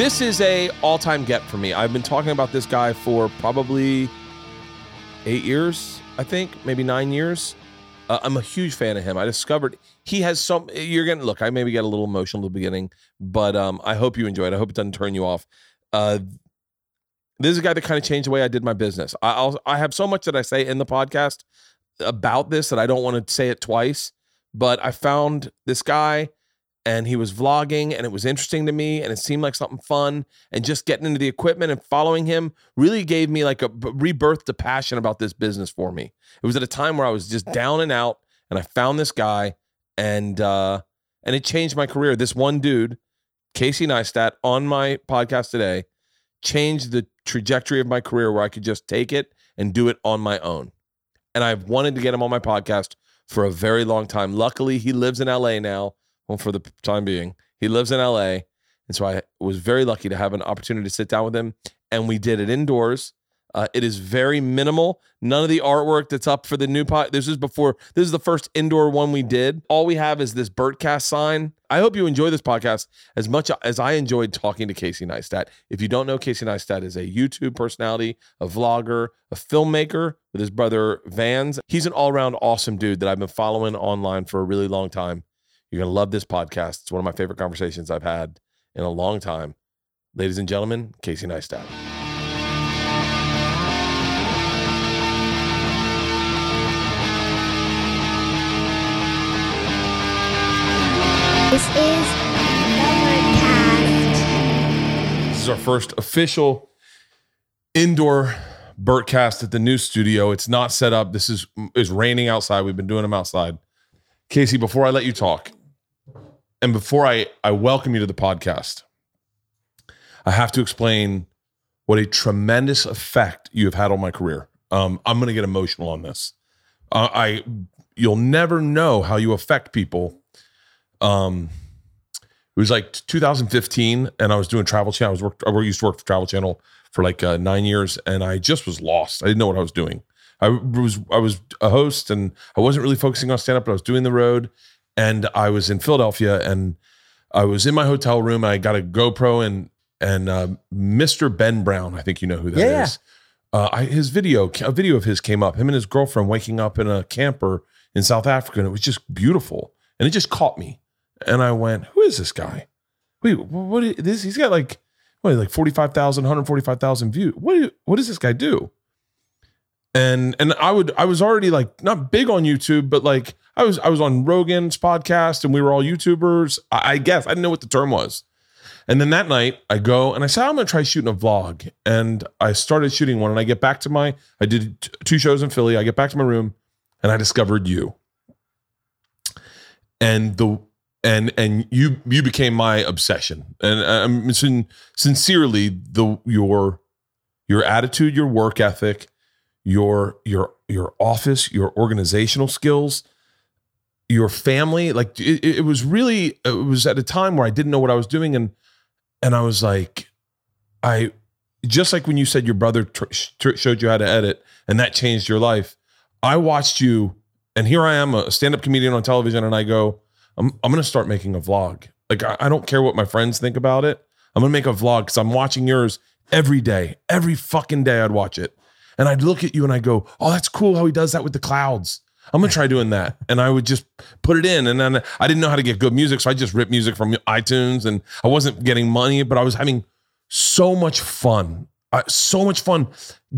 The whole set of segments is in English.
This is a all-time get for me. I've been talking about this guy for probably eight years, I think, maybe nine years. Uh, I'm a huge fan of him. I discovered he has some. You're gonna look. I maybe get a little emotional at the beginning, but um, I hope you enjoy it. I hope it doesn't turn you off. Uh, this is a guy that kind of changed the way I did my business. I, I'll, I have so much that I say in the podcast about this that I don't want to say it twice. But I found this guy and he was vlogging and it was interesting to me and it seemed like something fun and just getting into the equipment and following him really gave me like a rebirth to passion about this business for me. It was at a time where i was just down and out and i found this guy and uh and it changed my career. This one dude casey neistat on my podcast today changed the trajectory of my career where i could just take it and do it on my own. And i've wanted to get him on my podcast for a very long time. Luckily he lives in la now well, for the time being. He lives in LA. And so I was very lucky to have an opportunity to sit down with him. And we did it indoors. Uh, it is very minimal. None of the artwork that's up for the new pot. This is before. This is the first indoor one we did. All we have is this Bertcast sign. I hope you enjoy this podcast as much as I enjoyed talking to Casey Neistat. If you don't know, Casey Neistat is a YouTube personality, a vlogger, a filmmaker with his brother Vans. He's an all-around awesome dude that I've been following online for a really long time. You're going to love this podcast. It's one of my favorite conversations I've had in a long time. Ladies and gentlemen, Casey Neistat. This is This is our first official indoor Bertcast at the new studio. It's not set up. This is is raining outside. We've been doing them outside. Casey, before I let you talk, and before I, I welcome you to the podcast, I have to explain what a tremendous effect you have had on my career. Um, I'm going to get emotional on this. Uh, I you'll never know how you affect people. Um, it was like 2015, and I was doing Travel Channel. I was worked. I used to work for Travel Channel for like uh, nine years, and I just was lost. I didn't know what I was doing. I was I was a host, and I wasn't really focusing on stand up, but I was doing the road, and I was in Philadelphia and I was in my hotel room. I got a GoPro and and uh, Mr. Ben Brown, I think you know who that Yeah. is. Uh, I, his video, a video of his came up. Him and his girlfriend waking up in a camper in South Africa, and it was just beautiful. And it just caught me. And I went, "Who is this guy? Wait, wh- what? Is, this he's got like what? Like 45,000, 145,000 views. What? What does this guy do?" and and I would I was already like not big on YouTube, but like I was I was on Rogan's podcast and we were all YouTubers. I, I guess I didn't know what the term was. And then that night I go and I said I'm gonna try shooting a vlog, and I started shooting one. And I get back to my I did t- two shows in Philly. I get back to my room, and I discovered you. And the and and you you became my obsession, and I'm sin- sincerely the your your attitude, your work ethic your your your office, your organizational skills, your family. Like it, it was really it was at a time where I didn't know what I was doing, and and I was like, I just like when you said your brother tr- tr- showed you how to edit, and that changed your life. I watched you, and here I am, a stand-up comedian on television, and I go, I'm I'm gonna start making a vlog. Like I, I don't care what my friends think about it. I'm gonna make a vlog because I'm watching yours every day, every fucking day. I'd watch it. And I'd look at you and I go, "Oh, that's cool how he does that with the clouds. I'm gonna try doing that." And I would just put it in, and then I didn't know how to get good music, so I just ripped music from iTunes, and I wasn't getting money, but I was having so much fun, uh, so much fun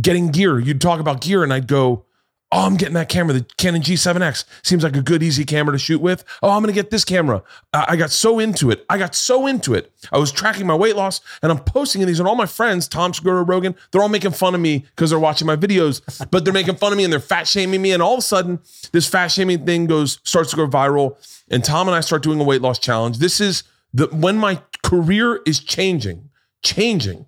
getting gear. You'd talk about gear, and I'd go, "Oh, I'm getting that camera, the Canon G7X. Seems like a good, easy camera to shoot with. Oh, I'm gonna get this camera." I I got so into it. I got so into it. I was tracking my weight loss, and I'm posting these, and all my friends, Tom Segura, Rogan, they're all making fun of me because they're watching my videos, but they're making fun of me and they're fat shaming me. And all of a sudden, this fat shaming thing goes starts to go viral, and Tom and I start doing a weight loss challenge. This is the when my career is changing, changing.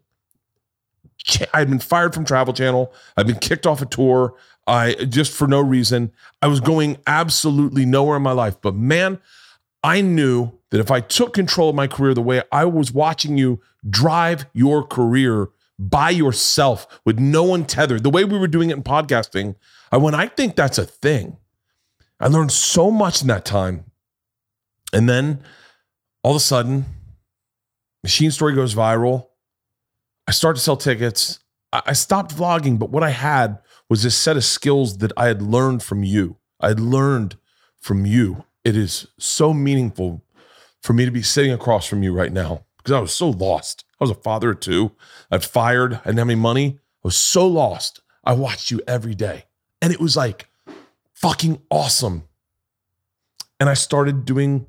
Ch- I've been fired from Travel Channel. I've been kicked off a tour. I just for no reason. I was going absolutely nowhere in my life. But man, I knew that if I took control of my career the way I was watching you drive your career by yourself with no one tethered, the way we were doing it in podcasting, I went, I think that's a thing. I learned so much in that time. And then all of a sudden, Machine Story goes viral. I start to sell tickets. I, stopped vlogging, but what I had was this set of skills that I had learned from you. I had learned from you. It is so meaningful for me to be sitting across from you right now because I was so lost. I was a father of two. I'd fired. I didn't have any money. I was so lost. I watched you every day. And it was like fucking awesome. And I started doing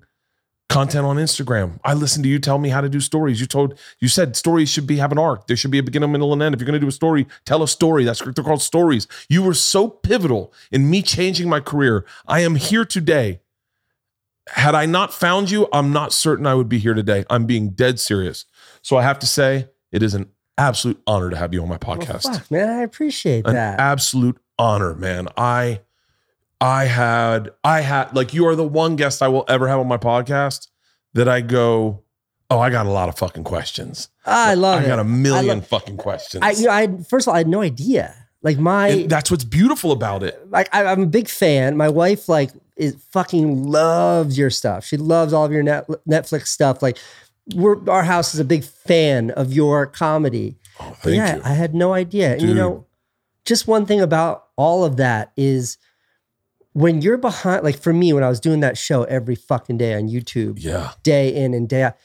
content on Instagram. I listened to you tell me how to do stories. You told you said stories should be have an arc. There should be a beginning, middle, and end. If you're going to do a story, tell a story. That's what they're called stories. You were so pivotal in me changing my career. I am here today. Had I not found you, I'm not certain I would be here today. I'm being dead serious. So I have to say, it is an absolute honor to have you on my Well, podcast. fuck, man, I appreciate an that. absolute honor, man. I I had I had like you are the one guest I will ever have on my podcast that I go, oh, I got a lot of fucking questions. Ah, I love I it. got a million love- fucking questions. I, you know, I first of all, I had no idea. Like my, and that's what's beautiful about it. like I, I'm a big fan. My wife like is fucking loves your stuff. She loves all of your net, Netflix stuff. Like we're our house is a big fan of your comedy. Oh, yeah, you. I had no idea. And you know, just one thing about all of that is when you're behind, like for me, when I was doing that show every fucking day on YouTube, yeah. day in and day out,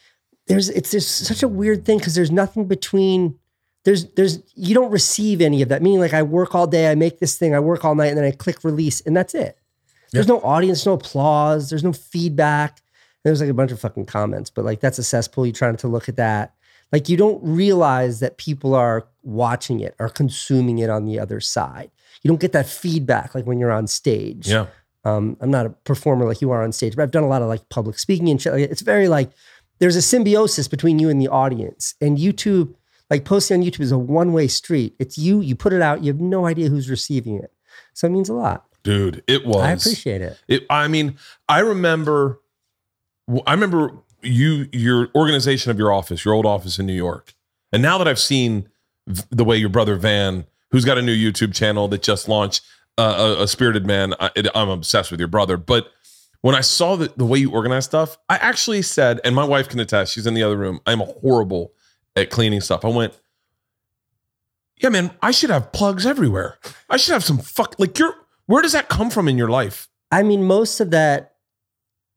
there's it's just such a weird thing because there's nothing between. There's there's you don't receive any of that. Meaning like I work all day, I make this thing, I work all night, and then I click release, and that's it. There's no audience, no applause, there's no feedback. There's like a bunch of fucking comments, but like that's a cesspool. You're trying to look at that. Like you don't realize that people are watching it or consuming it on the other side. You don't get that feedback like when you're on stage. Yeah. Um, I'm not a performer like you are on stage, but I've done a lot of like public speaking and shit. It's very like there's a symbiosis between you and the audience. And YouTube, like posting on YouTube is a one way street. It's you, you put it out, you have no idea who's receiving it. So it means a lot. Dude, it was I appreciate it. It, I mean, I remember, I remember you, your organization of your office, your old office in New York, and now that I've seen the way your brother Van, who's got a new YouTube channel that just launched, uh, a, a Spirited Man, I, I'm obsessed with your brother. But when I saw the, the way you organize stuff, I actually said, and my wife can attest, she's in the other room. I'm horrible at cleaning stuff. I went, yeah, man, I should have plugs everywhere. I should have some fuck like you're. Where does that come from in your life? I mean, most of that,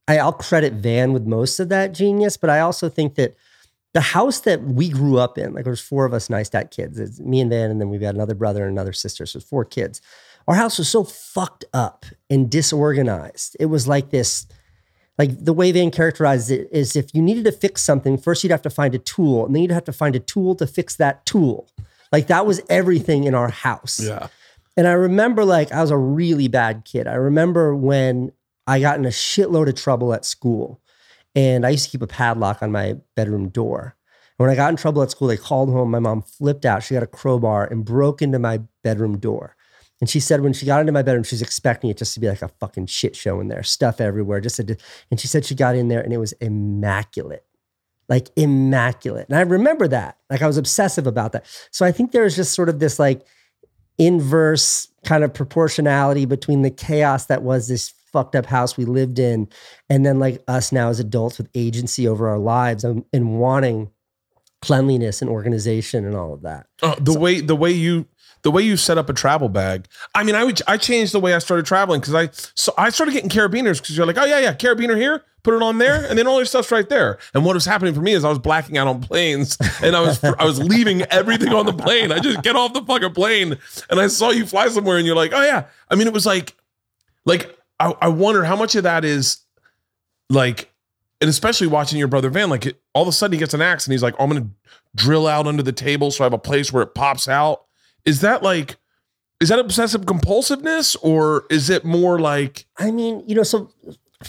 I, I'll credit Van with most of that genius, but I also think that the house that we grew up in, like there's four of us Neistat kids, it's me and Van, and then we've got another brother and another sister, so four kids. Our house was so fucked up and disorganized. It was like this, like the way Van characterized it is if you needed to fix something, first you'd have to find a tool, and then you'd have to find a tool to fix that tool. Like that was everything in our house. Yeah. And I remember like I was a really bad kid. I remember when I got in a shitload of trouble at school. And I used to keep a padlock on my bedroom door. And when I got in trouble at school, they called home. My mom flipped out. She got a crowbar and broke into my bedroom door. And she said when she got into my bedroom, she was expecting it just to be like a fucking shit show in there, stuff everywhere. Just a, and she said she got in there and it was immaculate, like immaculate. And I remember that. Like I was obsessive about that. So I think there is just sort of this like inverse kind of proportionality between the chaos that was this fucked up house we lived in and then like us now as adults with agency over our lives and, and wanting cleanliness and organization and all of that Uh, the way the way you the way you set up a travel bag. I mean, I would I changed the way I started traveling because I so I started getting carabiners because you're like, oh yeah, yeah, carabiner here, put it on there, and then all your stuff's right there. And what was happening for me is I was blacking out on planes, and I was I was leaving everything on the plane. I just get off the fucking plane, and I saw you fly somewhere, and you're like, oh yeah. I mean, it was like, like I, I wonder how much of that is like and especially watching your brother Van, like it, all of a sudden he gets an axe and he's like, I'm gonna drill out under the table so I have a place where it pops out. Is that like, is that obsessive compulsiveness or is it more like, i mean you know so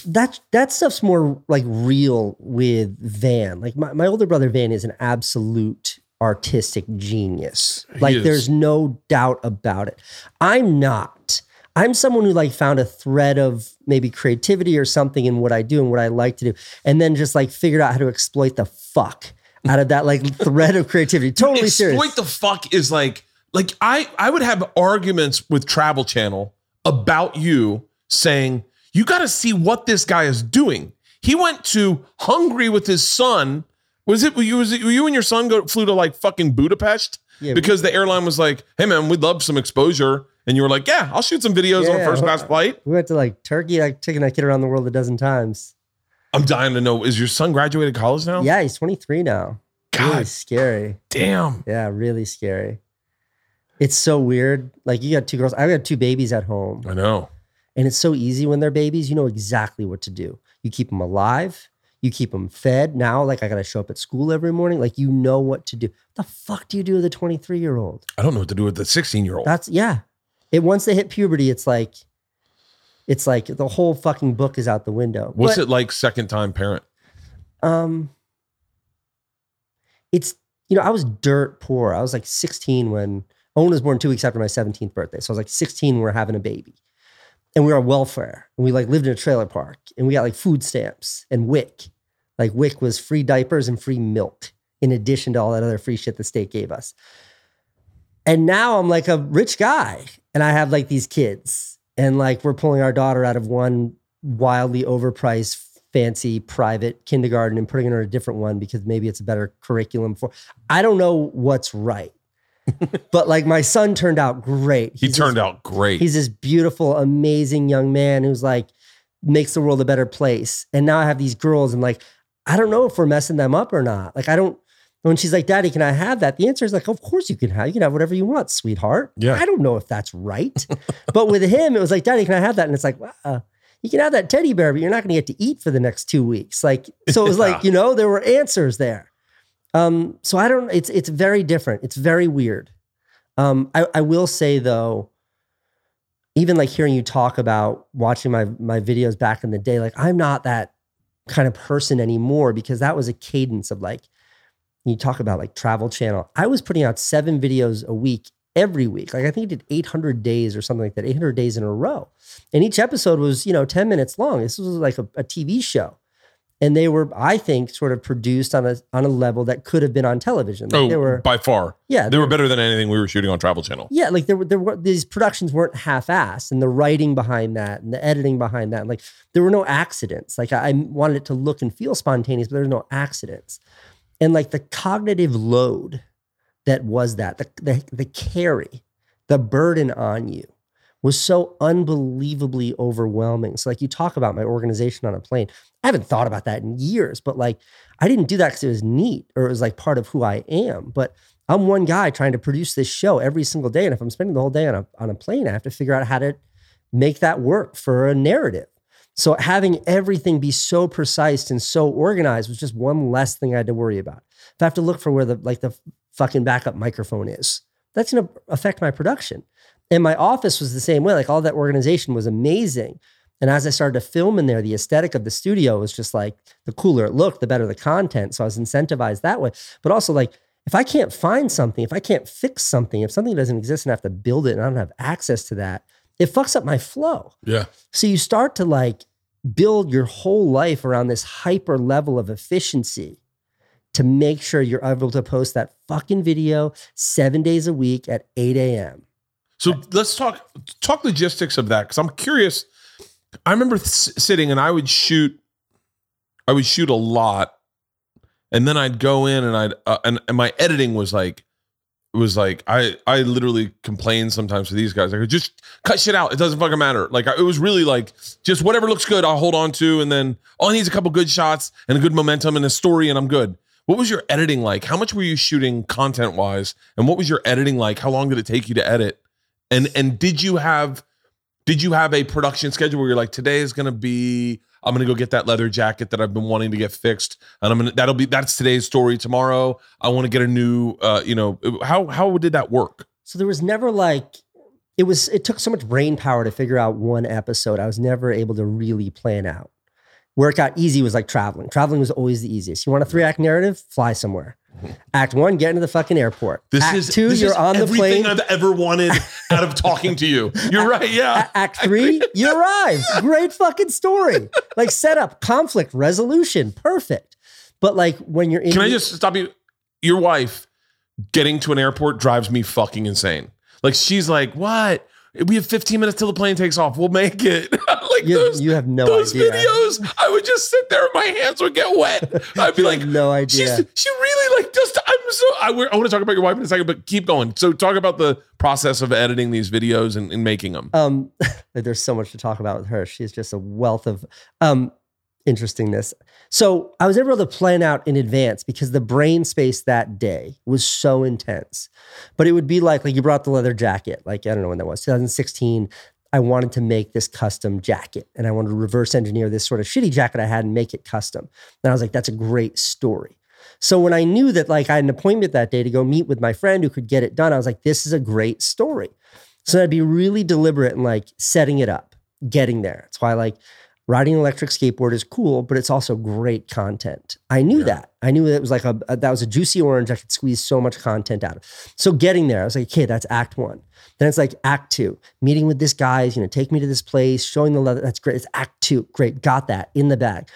that that stuff's more like real with van. Like my, my older brother van is an absolute artistic genius. Like there's no doubt about it. I'm not i'm someone who like found a thread of maybe creativity or something in what i do and what i like to do and then just like figured out how to exploit the fuck out of that like thread of creativity totally serious exploit the fuck is like, like I, I would have arguments with Travel Channel about you saying, you got to see what this guy is doing. He went to Hungary with his son Was it? You? Was it? You and your son go flew to like fucking Budapest Yeah, because the airline was like, "Hey man, we'd love some exposure," and you were like, "Yeah, I'll shoot some videos on Yeah. first class flight." we went to like Turkey. Like taking that kid around the world a dozen times. I'm dying to know. Is your son graduated college now? Yeah, he's 23 now. Really God scary. damn. Yeah, really scary. It's so weird. Like you got two girls. I got two babies at home. I know. And it's so easy when they're babies. You know exactly what to do. You keep them alive. You keep them fed. Now, like I got to show up at school every morning. Like you know what to do. What the fuck do you do with a 23 year old? I don't know what to do with the 16 year old. That's yeah. It once they hit puberty, it's like, it's like the whole fucking book is out the window. What's But, it like, second time parent? Um, it's you know I was dirt poor. I was like 16 when Owen was born two weeks after my 17th birthday. So I was like 16 when we were having a baby, and we were on welfare, and we like lived in a trailer park, and we got like food stamps and WIC. Like WIC was free diapers and free milk, in addition to all that other free shit the state gave us. And now I'm like a rich guy, and I have like these kids, and like we're pulling our daughter out of one wildly overpriced fancy private kindergarten and putting her in a different one because maybe it's a better curriculum for I don't know what's right. but like my son turned out great. He turned this, out great. He's this beautiful, amazing young man who's like makes the world a better place. And now I have these girls and like I don't know if we're messing them up or not. Like I don't when she's like, Daddy, can I have that? The answer is like, of course you can have. You can have whatever you want, sweetheart. Yeah. I don't know if that's right. but with him, it was like, Daddy, can I have that? And it's like, wow, you can have that teddy bear, but you're not going to get to eat for the next two weeks. Like, so it was like, you know, there were answers there. Um, so I don't, it's, it's very different. It's very weird. Um, I, I will say though, even like hearing you talk about watching my, my videos back in the day, like I'm not that kind of person anymore because that was a cadence of like, you talk about like travel channel. I was putting out seven videos a week every week. Like I think I did 800 days or something like that, 800 days in a row. And each episode was, you know, 10 minutes long. This was like a, a TV show. And they were, I think, sort of produced on a on a level that could have been on television. Like oh, they were, by far. yeah, They were better than anything we were shooting on Travel Channel. yeah, like there were there were these productions weren't half-assed, and the writing behind that, and the editing behind that, like there were no accidents. Like I, I wanted it to look and feel spontaneous, but there were no accidents, and like the cognitive load that was that the the, the carry, the burden on you was so unbelievably overwhelming. So like you talk about my organization on a plane, I haven't thought about that in years, but like I didn't do that because it was neat or it was like part of who I am, but I'm one guy trying to produce this show every single day. And if I'm spending the whole day on a, on a plane, I have to figure out how to make that work for a narrative. So having everything be so precise and so organized was just one less thing I had to worry about. If I have to look for where the like the fucking backup microphone is, that's gonna affect my production. And my office was the same way. Like all that organization was amazing. And as I started to film in there, the aesthetic of the studio was just like the cooler it looked, the better the content. So I was incentivized that way. But also like if I can't find something, if I can't fix something, if something doesn't exist and I have to build it and I don't have access to that, it fucks up my flow. Yeah. So you start to like build your whole life around this hyper level of efficiency to make sure you're able to post that fucking video seven days a week at 8 a.m. So let's talk talk logistics of that because I'm curious. I remember s- sitting and I would shoot, I would shoot a lot, and then I'd go in and I'd uh, and, and my editing was like, was like I I literally complained sometimes to these guys. I could just cut shit out. It doesn't fucking matter. Like it was really like just whatever looks good, I'll hold on to, and then all I need is a couple good shots and a good momentum and a story, and I'm good. What was your editing like? How much were you shooting content wise? And what was your editing like? How long did it take you to edit? And and did you have did you have a production schedule where you're like today is going to be I'm to go get that leather jacket that I've been wanting to get fixed and I'm to that'll be that's today's story tomorrow I want to get a new uh you know how how did that work? So there was never like it was it took so much brain power to figure out one episode. I was never able to really plan out. Got easy was like traveling. Traveling was always the easiest. You want a three act narrative? Fly somewhere. Mm-hmm. Act one, get into the fucking airport. This act is two, this you're is on the plane. everything. I've ever wanted out of talking to you. You're right. Yeah. Act three, you arrive. Great fucking story. Like setup, conflict, resolution, perfect. But like when you're in, Can I just stop you? Your wife getting to an airport drives me fucking insane. Like she's like, "What? We have 15 minutes till the plane takes off. We'll make it." like You, those you have no those idea. videos, I would just sit there and my hands would get wet. I'd be like, no she's idea. she really like just I'm so I, I want to talk about your wife in a second, but keep going. So talk about the process of editing these videos and, and making them. Um, there's so much to talk about with her. She's just a wealth of um interestingness. So I was able to plan out in advance because the brain space that day was so intense. But it would be like, like you brought the leather jacket, like I don't know when that was, 2016. I wanted to make this custom jacket and I wanted to reverse engineer this sort of shitty jacket I had and make it custom. And I was like, that's a great story. So when I knew that like I had an appointment that day to go meet with my friend who could get it done, I was like, this is a great story. So I'd be really deliberate in like setting it up, getting there. That's why like riding an electric skateboard is cool, but it's also great content. I knew Yeah. that. I knew that it was like a, a- that was a juicy orange. I could squeeze so much content out of. So getting there, I was like, okay, that's act one. Then it's like act two, meeting with this guy going to take me to this place, showing the leather. That's great. It's act two. Great. Got that in the bag.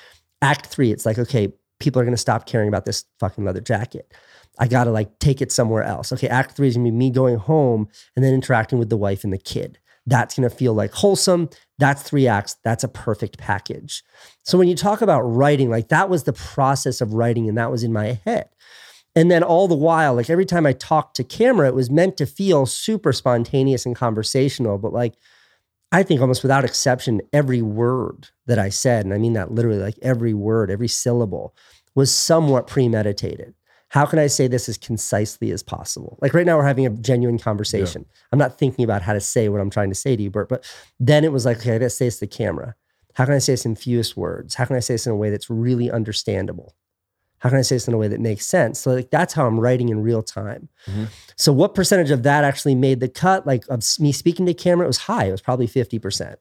Act three, it's like, okay, people are going to stop caring about this fucking leather jacket. I got to like take it somewhere else. Okay. Act three is going to be me going home and then interacting with the wife and the kid. That's going to feel like wholesome. That's three acts. That's a perfect package. So when you talk about writing, like that was the process of writing and that was in my head. And then all the while, like every time I talked to camera, it was meant to feel super spontaneous and conversational. But like, I think almost without exception, every word that I said, and I mean that literally, like every word, every syllable was somewhat premeditated. How can I say this as concisely as possible? Like right now, we're having a genuine conversation. I'm not thinking about how to say what I'm trying to say to you, Bert, but then it was like, okay, I gotta say this to the camera. How can I say this in fewest words? How can I say this in a way that's really understandable? How can I say this in a way that makes sense? So like that's how I'm writing in real time. Mhm. So what percentage of that actually made the cut? Like of me speaking to camera, it was high. It was probably 50%.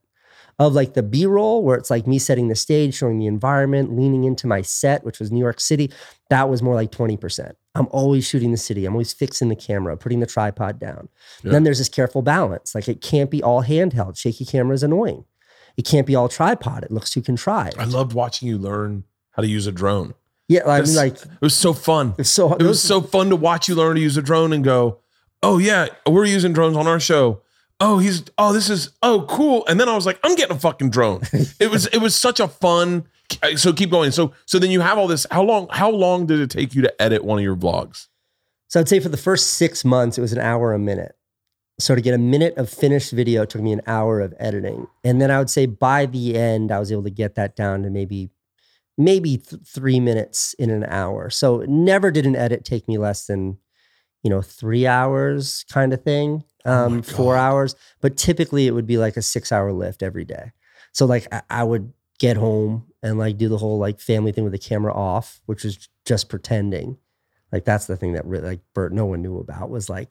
Of like the B-roll, where it's like me setting the stage, showing the environment, leaning into my set, which was New York City, that was more like 20%. I'm always shooting the city. I'm always fixing the camera, putting the tripod down. Yeah. Then there's this careful balance. Like it can't be all handheld. Shaky camera is annoying. It can't be all tripod. It looks too contrived. I loved watching you learn how to use a drone. yeah, I mean, like It was so fun. it's so It was so fun to watch you learn to use a drone and go, oh yeah, we're using drones on our show. Oh, he's oh, this is oh cool. And then I was like, I'm getting a fucking drone. It was it was such a fun. Uh, so keep going. So so then you have all this. How long how long did it take you to edit one of your vlogs? So I'd say for the first six months, it was an hour a minute. So to get a minute of finished video took me an hour of editing. And then I would say by the end, I was able to get that down to maybe, maybe th- three minutes in an hour. So never did an edit take me less than, you know, three hours kind of thing, Oh um, four hours. But typically it would be like a six hour lift every day. So like I, I would get home and like do the whole like family thing with the camera off, which was just pretending. Like that's the thing that really like Bert no one knew about was like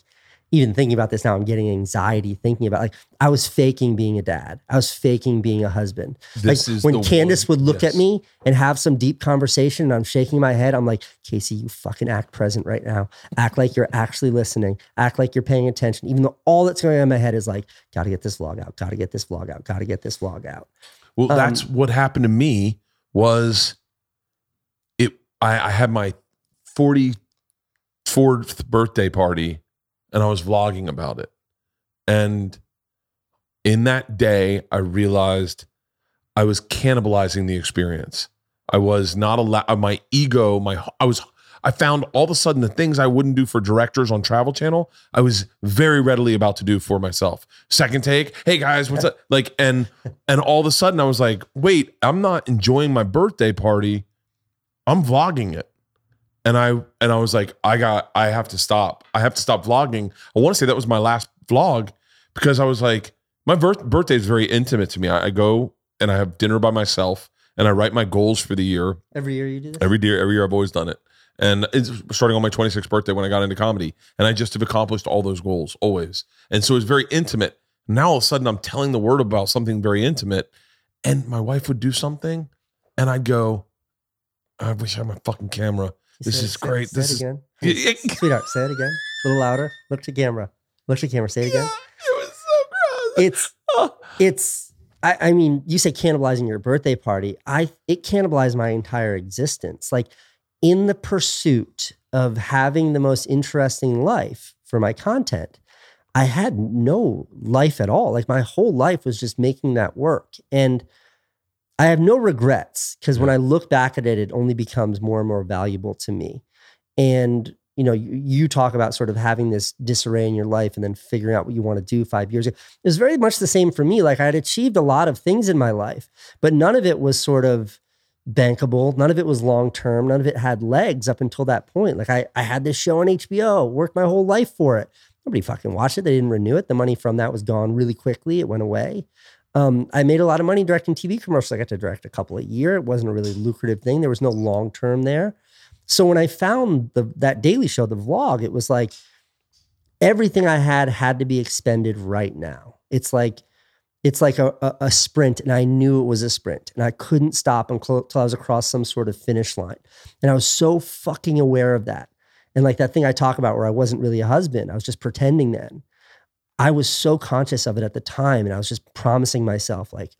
even thinking about this now I'm getting anxiety thinking about like I was faking being a dad. I was faking being a husband. This like is when Candace one- would look yes. at me and have some deep conversation and I'm shaking my head, I'm like, Casey, you fucking act present right now. Act like you're actually listening. Act like you're paying attention. Even though all that's going on in my head is like, gotta get this vlog out, gotta get this vlog out, gotta get this vlog out. Well, Um, that's what happened to me. Was it? I, I had my forty fourth birthday party, and I was vlogging about it. And in that day, I realized I was cannibalizing the experience. I was not allowed. Uh, my ego, my I was. I found all of a sudden the things I wouldn't do for directors on Travel Channel, I was very readily about to do for myself. Second take, hey guys, what's up? Like, and and all of a sudden I was like, wait, I'm not enjoying my birthday party. I'm vlogging it. And I and I was like, I got I have to stop. I have to stop vlogging. I want to say that was my last vlog because I was like, my birth, birthday is very intimate to me. I, I go and I have dinner by myself and I write my goals for the year. Every year you do this? Every year, every year I've always done it. And it's starting on my 26th birthday when I got into comedy. And I just have accomplished all those goals always. And so it's very intimate. Now all of a sudden I'm telling the word about something very intimate. And my wife would do something and I'd go, I wish I had my fucking camera. This is great. Say This is- again. Sweetheart, say it again. A little louder. Look to camera. Look to camera. Say it again. it was so gross. It's it's I, I mean, you say cannibalizing your birthday party. I it cannibalized my entire existence. Like in the pursuit of having the most interesting life for my content, I had no life at all. Like my whole life was just making that work. And I have no regrets because when I look back at it, it only becomes more and more valuable to me. And you know, you, you talk about sort of having this disarray in your life and then figuring out what you want to do five years ago. It was very much the same for me. Like I had achieved a lot of things in my life, but none of it was sort of bankable. None of it was long term. None of it had legs up until that point. Like I, I had this show on HBO, worked my whole life for it. Nobody fucking watched it. They didn't renew it. The money from that was gone really quickly. It went away. Um, I made a lot of money directing TV commercials. I got to direct a couple a year. It wasn't a really lucrative thing. There was no long term there. So when I found the that daily show, the vlog, it was like everything I had had to be expended right now. It's like it's like a, a, a sprint, and I knew it was a sprint, and I couldn't stop until I was across some sort of finish line. And I was so fucking aware of that. And like that thing I talk about where I wasn't really a husband, I was just pretending then. I was so conscious of it at the time, and I was just promising myself, like,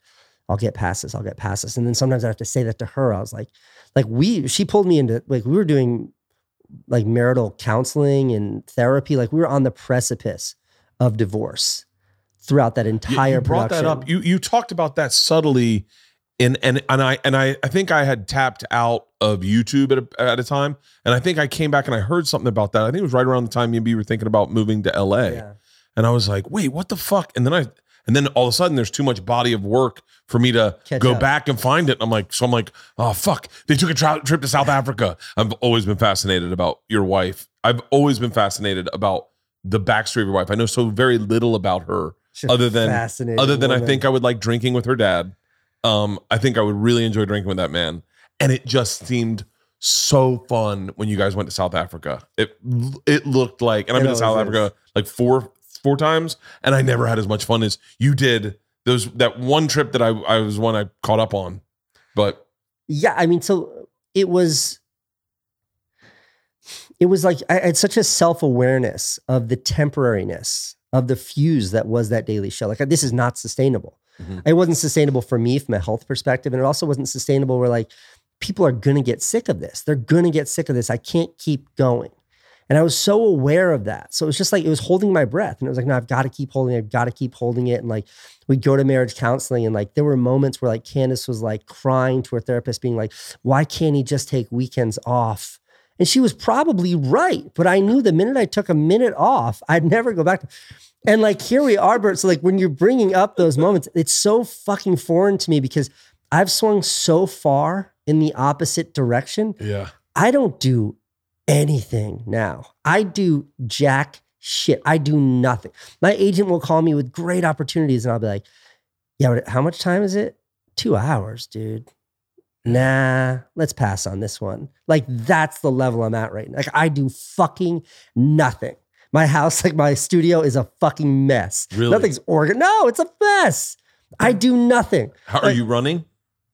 I'll get past this, I'll get past this. And then sometimes I have to say that to her. I was like, like we she pulled me into like we were doing like marital counseling and therapy like we were on the precipice of divorce throughout that entire you brought production. that up. You you talked about that subtly, and and and I and I I think I had tapped out of YouTube at a, at a time, and I think I came back and I heard something about that. I think it was right around the time you and B were thinking about moving to LA, yeah. And I was like, wait, what the fuck? And then I and then all of a sudden there's too much body of work for me to Catch go up. back and find it. I'm like, so I'm like, oh fuck, they took a tri- trip to South Africa. I've always been fascinated about your wife. I've always been fascinated about the backstory of your wife. I know so very little about her She's other than other than I think I would like drinking with her dad. Um, I think I would really enjoy drinking with that man. And it just seemed so fun when you guys went to South Africa. It it looked like, and I've been to South Africa like four four times, and I never had as much fun as you did. Those that one trip that I I was one I caught up on, but yeah i mean so it was it was like i had such a self-awareness of the temporariness of the fuse that was that daily show. Like this is not sustainable. Mhm. it wasn't sustainable for me from a health perspective and it also wasn't sustainable where like people are gonna get sick of this. They're gonna get sick of this. I can't keep going and I was so aware of that. So it was just like it was holding my breath. And it was like, no, I've got to keep holding it. I've got to keep holding it. And like we'd go to marriage counseling and like there were moments where like Candace was like crying to her therapist, being like, why can't he just take weekends off? And she was probably right. But I knew the minute I took a minute off, I'd never go back. And like here we are, Bert. So like when you're bringing up those moments, it's so fucking foreign to me because I've swung so far in the opposite direction. yeah, I don't do anything now. I do jack shit. I do nothing. My agent will call me with great opportunities and I'll be like, yeah, but how much time is it? Two hours, dude. Nah, let's pass on this one. Like, that's the level I'm at right now. Like, I do fucking nothing. My house, like my studio, is a fucking mess. Really? Nothing's organ. No, it's a mess. I do nothing. how are Like- you running?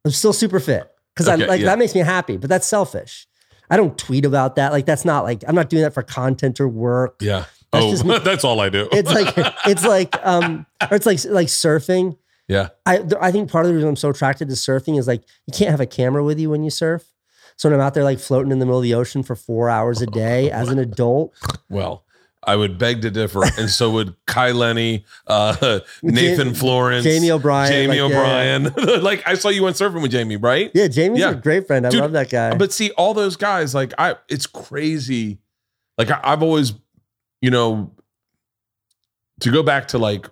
I'm still super fit because I like yeah. that makes me happy, but that's selfish. I don't tweet about that. Like that's not like I'm not doing that for content or work. Yeah. That's oh, just that's all I do. It's like it's like um or it's like like surfing. yeah, I I think part of the reason I'm so attracted to surfing is like you can't have a camera with you when you surf. So when I'm out there like floating in the middle of the ocean for four hours a day as an adult, Well, I would beg to differ, and so would Kai Lenny, uh, Nathan Florence, Jamie O'Brien, Jamie like, yeah. O'Brien. like I saw you went surfing with Jamie, right? yeah, Jamie's Yeah. a great friend. I Dude, love that guy. But see, all those guys, like I, it's crazy. Like I, I've always, you know, to go back to like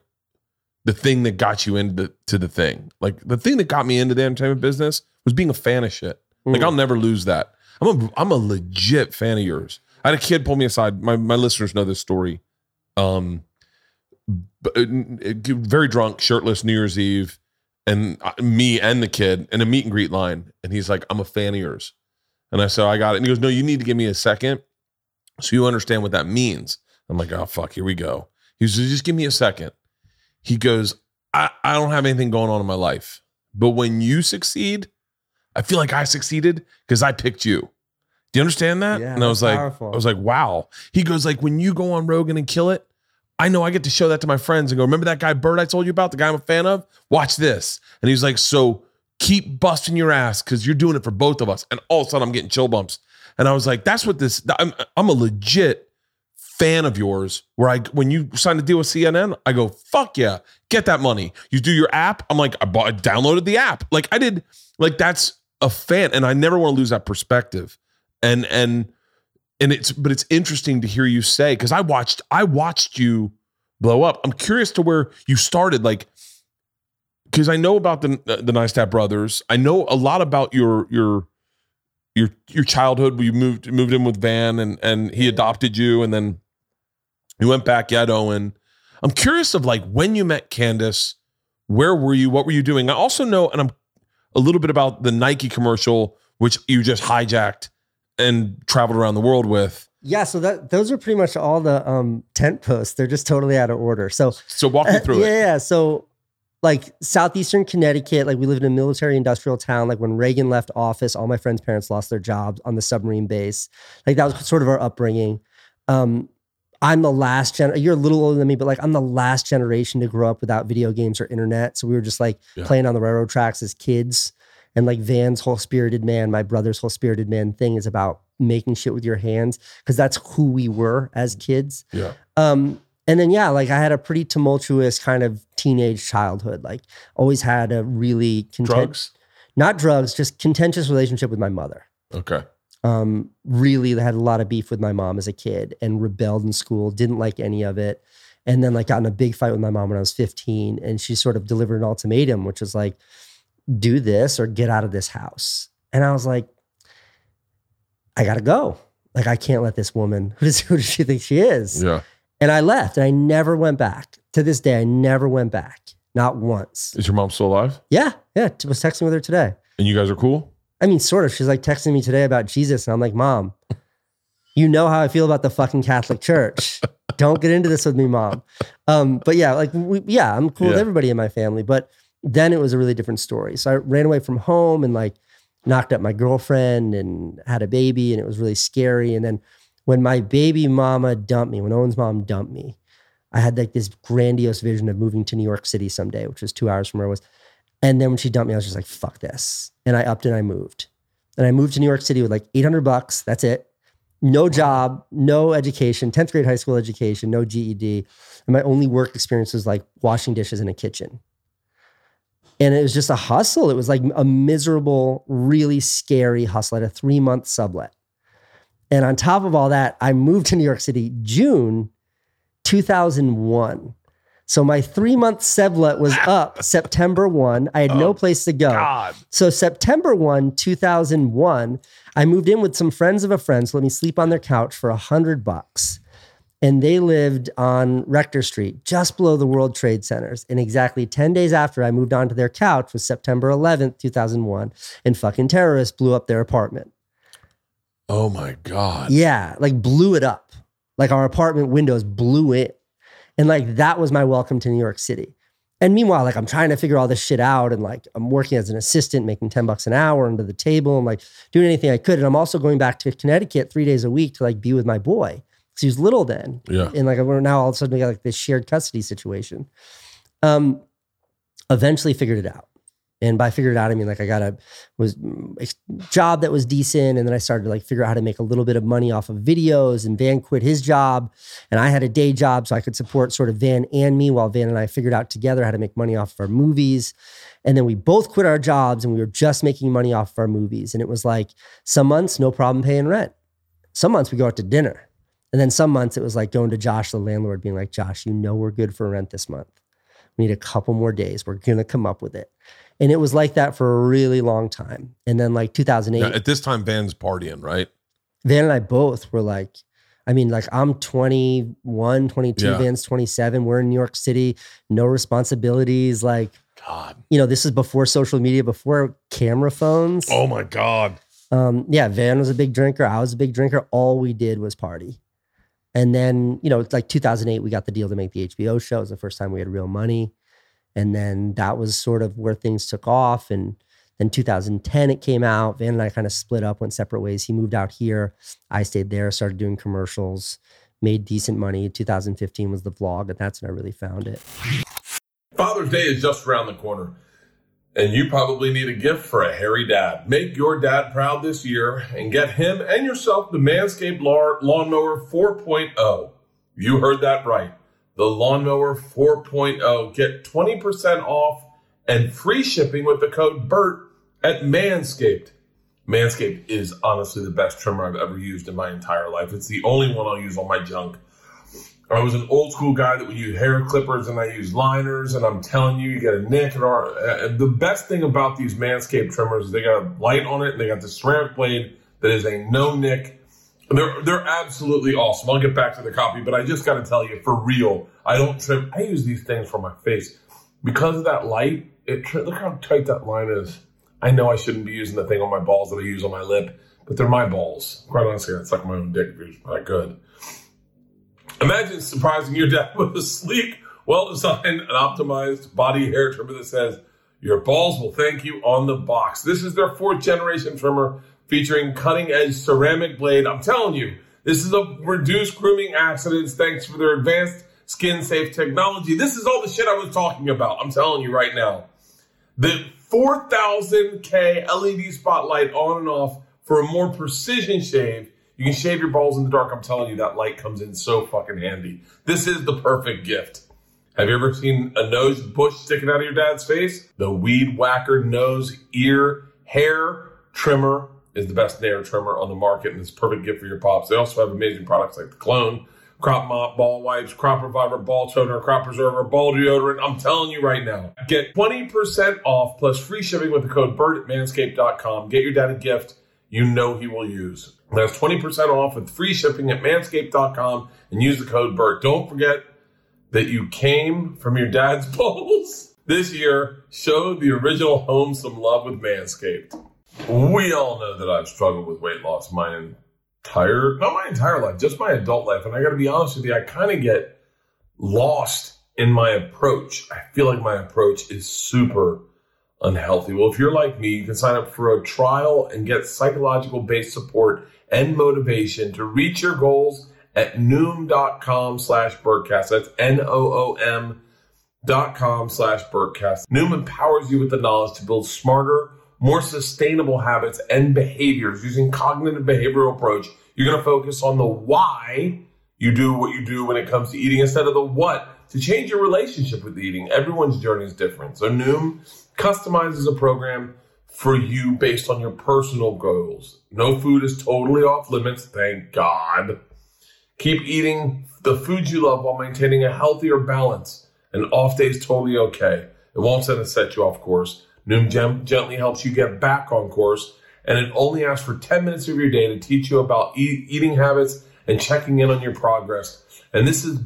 the thing that got you into the, to the thing. Like the thing that got me into the entertainment business was being a fan of shit. Like Mm. I'll never lose that. I'm a I'm a legit fan of yours. I had a kid pull me aside. My my listeners know this story. Um, uh, very drunk, shirtless, New Year's Eve, and uh, me and the kid in a meet and greet line, and he's like, "I'm a fan of yours," and I said, "I got it." And he goes, "No, you need to give me a second, so you understand what that means." I'm like, "Oh fuck, here we go." He says, "Just give me a second. He goes, I, "I don't have anything going on in my life, but when you succeed." I feel like I succeeded because I picked you. Do you understand that? Yeah, and I was like, powerful. I was like, wow. He goes like, when you go on Rogan and kill it, I know I get to show that to my friends and go, remember that guy Bert I told you about, the guy I'm a fan of? Watch this. And he's like, so keep busting your ass because you're doing it for both of us. And all of a sudden I'm getting chill bumps. And I was like, that's what this, I'm, I'm a legit fan of yours where I when you signed a deal with CNN, I go, fuck yeah, get that money. You do your app. I'm like, I bought I downloaded the app. Like I did, like that's a fan. And I never want to lose that perspective. And and and it's but it's interesting to hear you say, because I watched, I watched you blow up. I'm curious to where you started, like because I know about the the Neistat brothers. I know a lot about your your your your childhood. We moved moved in with Van, and and he adopted you, and then you went back. Yet Owen. I'm curious of like when you met Candace. Where were you? What were you doing? I also know, and I'm a little bit about the Nike commercial, which you just hijacked and traveled around the world with. Yeah, so that those are pretty much all the um, tent posts. They're just totally out of order. So So walk me through yeah, it. yeah. So like southeastern Connecticut, like we lived in a military industrial town. Like when Reagan left office, all my friends' parents lost their jobs on the submarine base. Like that was sort of our upbringing. Um, I'm the last gen. You're a little older than me, but like I'm the last generation to grow up without video games or internet. So we were just like Yeah. playing on the railroad tracks as kids. And like Van's whole spirited man, my brother's whole spirited man thing is about making shit with your hands because that's who we were as kids. Yeah. Um, and then yeah, like I had a pretty tumultuous kind of teenage childhood. Like always had a really content- Drugs. not drugs, just contentious relationship with my mother. Okay. Um, really had a lot of beef with my mom as a kid and rebelled in school, didn't like any of it. And then like got in a big fight with my mom when I was 15. And she sort of delivered an ultimatum, which was like, do this or get out of this house. And I was like, I gotta go. Like I can't let this woman, who does, who does she think she is? Yeah. And I left and I never went back. To this day, I never went back. Not once. Is your mom still alive? Yeah. Yeah. t- Was texting with her today. And you guys are cool? I mean, sort of. She's like texting me today about Jesus. And I'm like, Mom, you know how I feel about the fucking Catholic Church. Don't get into this with me, Mom. Um, but yeah, like, we, yeah, I'm cool with everybody in my family. But then it was a really different story. So I ran away from home and like knocked up my girlfriend and had a baby. And it was really scary. And then when my baby mama dumped me, when Owen's mom dumped me, I had like this grandiose vision of moving to New York City someday, which was two hours from where I was. And then when she dumped me, I was just like, fuck this. And I upped and I moved. And I moved to New York City with like 800 bucks. That's it. No job, no education, 10th grade high school education, no GED. And my only work experience was like washing dishes in a kitchen. And it was just a hustle. It was like a miserable, really scary hustle. Had a three month sublet. And on top of all that, I moved to New York City June 2001. So my three month sublet was up September 1. I had no oh, place to go. God. So September 1, 2001, I moved in with some friends of a friend. So let me sleep on their couch for a hundred bucks. And they lived on Rector Street, just below the World Trade Centers. And exactly 10 days after I moved onto their couch was September 11th, 2001. And fucking terrorists blew up their apartment. Oh my God. Yeah, like blew it up. Like our apartment windows blew it. And like that was my welcome to New York City. And meanwhile, like I'm trying to figure all this shit out and like I'm working as an assistant, making 10 bucks an hour under the table and like doing anything I could. And I'm also going back to Connecticut three days a week to like be with my boy. Cause he was little then. Yeah. And like we're now all of a sudden we got like this shared custody situation. Um, eventually figured it out. And by figured it out, I mean like I got a was ex- job that was decent, and then I started to like figure out how to make a little bit of money off of videos. And Van quit his job, and I had a day job, so I could support sort of Van and me while Van and I figured out together how to make money off of our movies. And then we both quit our jobs, and we were just making money off of our movies. And it was like some months no problem paying rent, some months we go out to dinner, and then some months it was like going to Josh, the landlord, being like, "Josh, you know we're good for rent this month. We need a couple more days. We're gonna come up with it." And it was like that for a really long time. And then like 2008, Now, at this time, Van's partying, right? Van and I both were like, I mean, like I'm 21, 22, Yeah. Van's 27. We're in New York City, no responsibilities. Like, God. you know, this is before social media, before camera phones. Oh my God. Um, yeah, Van was a big drinker. I was a big drinker. All we did was party. And then, you know, it's like 2008, we got the deal to make the HBO show. It was the first time we had real money. And then that was sort of where things took off. And then 2010, it came out. Van and I kind of split up, went separate ways. He moved out here. I stayed there, started doing commercials, made decent money. 2015 was the vlog, and that's when I really found it. Father's Day is just around the corner, and you probably need a gift for a hairy dad. Make your dad proud this year and get him and yourself the Manscaped Lawnmower 4.0. You heard that right. The Lawnmower 4.0. Get 20% off and free shipping with the code BERT at Manscaped. Manscaped is honestly the best trimmer I've ever used in my entire life. It's the only one I'll use on my junk. I was an old school guy that would use hair clippers and I use liners, and I'm telling you, you get a nick. And uh, the best thing about these Manscaped trimmers is they got a light on it and they got the ceramic blade that is a no nick. They're they're absolutely awesome. I'll get back to the copy, but I just got to tell you, for real, I don't trim. I use these things for my face because of that light. It look how tight that line is. I know I shouldn't be using the thing on my balls that I use on my lip, but they're my balls. Quite honestly, it's like my own dick if that good. Imagine surprising your dad with a sleek, well designed, and optimized body hair trimmer that says, Your balls will thank you on the box. This is their fourth generation trimmer featuring cutting edge ceramic blade. I'm telling you, this is a reduced grooming accidents thanks for their advanced skin safe technology. This is all the shit I was talking about. I'm telling you right now. The 4000K LED spotlight on and off for a more precision shave. You can shave your balls in the dark. I'm telling you, that light comes in so fucking handy. This is the perfect gift. Have you ever seen a nose bush sticking out of your dad's face? The Weed Whacker Nose Ear Hair Trimmer is the best hair trimmer on the market and it's a perfect gift for your pops. They also have amazing products like the clone, crop mop, ball wipes, crop reviver, ball toner, crop preserver, ball deodorant. I'm telling you right now, get 20% off plus free shipping with the code BERT at manscaped.com. Get your dad a gift you know he will use. That's 20% off with free shipping at manscaped.com and use the code BERT. Don't forget that you came from your dad's balls. This year, show the original home some love with Manscaped. We all know that I've struggled with weight loss my entire, not my entire life, just my adult life. And I got to be honest with you, I kind of get lost in my approach. I feel like my approach is super unhealthy. Well, if you're like me, you can sign up for a trial and get psychological based support and motivation to reach your goals at noom.com slash Bertcast. That's N-O-O-M dot com slash Bertcast. Noom empowers you with the knowledge to build smarter, more sustainable habits and behaviors using cognitive behavioral approach. You're going to focus on the why you do what you do when it comes to eating instead of the what to change your relationship with eating. Everyone's journey is different. So Noom customizes a program for you based on your personal goals. No food is totally off limits, thank God. Keep eating the food you love while maintaining a healthier balance. An off day is totally okay. It won't set you off course. Noom Gem gently helps you get back on course, and it only asks for 10 minutes of your day to teach you about e- eating habits and checking in on your progress. And this is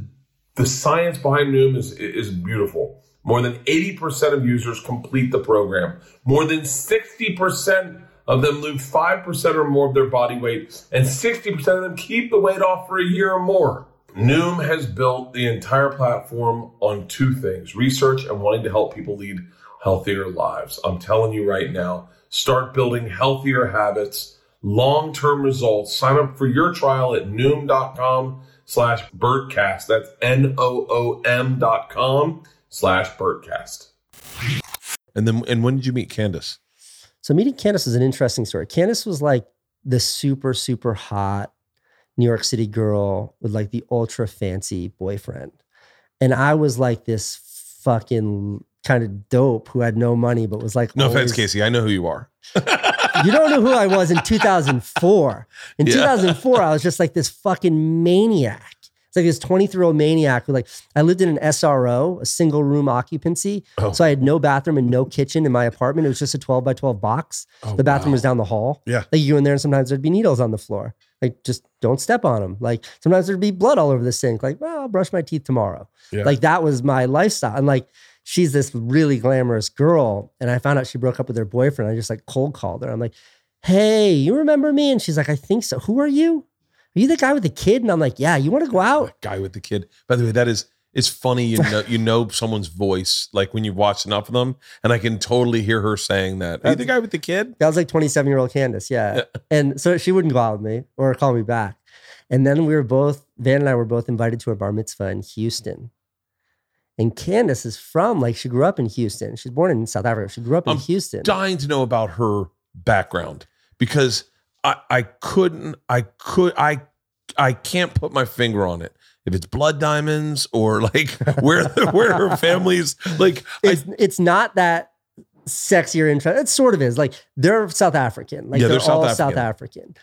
the science behind Noom is, is beautiful. More than 80% of users complete the program. More than 60% of them lose 5% or more of their body weight, and 60% of them keep the weight off for a year or more. Noom has built the entire platform on two things research and wanting to help people lead healthier lives. I'm telling you right now, start building healthier habits, long term results. Sign up for your trial at noom.com slash Bertcast. That's N O O M dot com slash Bertcast. And then, and when did you meet Candace? So meeting Candace is an interesting story. Candace was like the super, super hot New York City girl with like the ultra fancy boyfriend. And I was like this fucking kind of dope who had no money, but was like, No always, offense, Casey. I know who you are. you don't know who I was in 2004. In Yeah. 2004, I was just like this fucking maniac. It's like this 23 year old maniac who, like, I lived in an SRO, a single room occupancy. Oh. So I had no bathroom and no kitchen in my apartment. It was just a 12 by 12 box. Oh, the bathroom wow. was down the hall. Yeah. Like, you go in there and sometimes there'd be needles on the floor. Like, just don't step on them. Like, sometimes there'd be blood all over the sink. Like, well, I'll brush my teeth tomorrow. Yeah. Like, that was my lifestyle. And like, she's this really glamorous girl. And I found out she broke up with her boyfriend. I just like cold called her. I'm like, hey, you remember me? And she's like, I think so. Who are you? Are you the guy with the kid? And I'm like, yeah, you want to go out? Guy with the kid. By the way, that is it's funny you know you know someone's voice like when you've watched enough of them, and I can totally hear her saying that. Are you the guy with the kid? That was like 27 year old Candace. Yeah. And so she wouldn't go out with me or call me back. And then we were both, Van and I were both invited to a bar mitzvah in Houston. And Candace is from, like, she grew up in Houston. She's born in South Africa. She grew up in I'm Houston. Dying to know about her background because I I couldn't I could I I can't put my finger on it. if it's blood diamonds or like where where her family's like. I, It's it's not that sexier interest. It sort of is. Like they're South African. Like Yeah, they're, they're South all South African. African.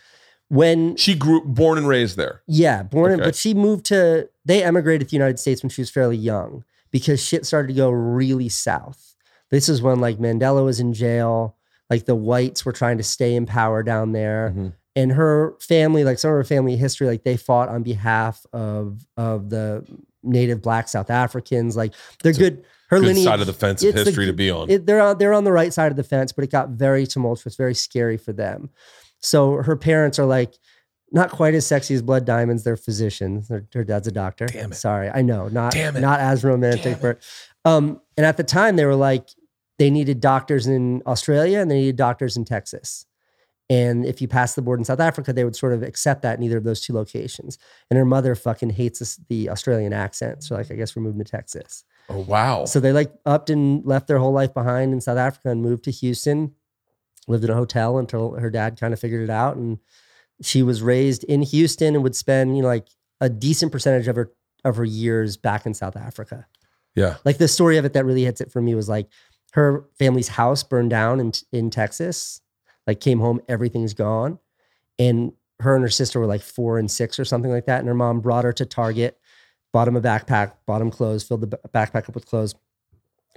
When she grew born and raised there. yeah, born in, but she moved to they emigrated to the United States when she was fairly young because shit started to go really south. This is when like Mandela was in jail. Like the whites were trying to stay in power down there. Mhm. and her family, like some of her family history, like they fought on behalf of of the native black South Africans. Like they're It's good. Her Good lineage, side of the fence of it's the- history to be on. it, they're on they're on the right side of the fence, but it got very tumultuous, very scary for them. So her parents are like not quite as sexy as Blood Diamonds. They're physicians. Their, her dad's a doctor. Damn it. Sorry, I know, not Damn it. not as romantic, but um. And at the time, they were like they needed doctors in Australia and they needed doctors in Texas. And if you passed the board in South Africa, they would sort of accept that in either of those two locations. And her mother fucking hates this, the Australian accent. So like, I guess we're moving to Texas. oh wow. So they like upped and left their whole life behind in South Africa and moved to Houston, lived in a hotel until her dad kind of figured it out. And she was raised in Houston and would spend, you know, like a decent percentage of her of her years back in South Africa. yeah. Like the story of it that really hits it for me was like her family's house burned down in in Texas. Like came home, everything's gone. And her and her sister were like four and six or something like that. And her mom brought her to Target, bought him a backpack, bought him clothes, filled the backpack up with clothes,